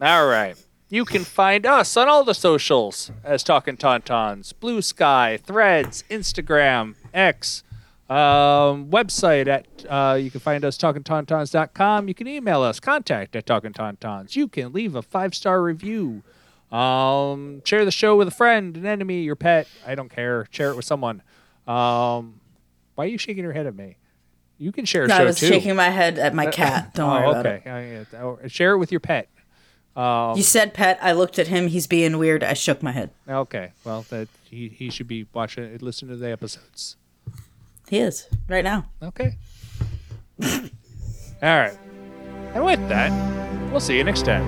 [SPEAKER 3] all right. You can find us on all the socials as Talkin' Tauntauns, Blue Sky, Threads, Instagram, X, um, website at uh, you can find us talkintauntauns.com. You can email us contact at talkintauntauns. You can leave a five star review. Um, share the show with a friend, an enemy, your pet. I don't care. Share it with someone. Um, why are you shaking your head at me? You can share.
[SPEAKER 2] No, I was
[SPEAKER 3] too.
[SPEAKER 2] shaking my head at my uh, uh, cat. Don't
[SPEAKER 3] oh, worry
[SPEAKER 2] about
[SPEAKER 3] okay. it. Okay, oh, share it with your pet.
[SPEAKER 2] Um, you said pet. I looked at him. He's being weird. I shook my head.
[SPEAKER 3] Okay. Well, that he, he should be watching and listen to the episodes.
[SPEAKER 2] He is right now.
[SPEAKER 3] Okay. All right. And with that, we'll see you next time.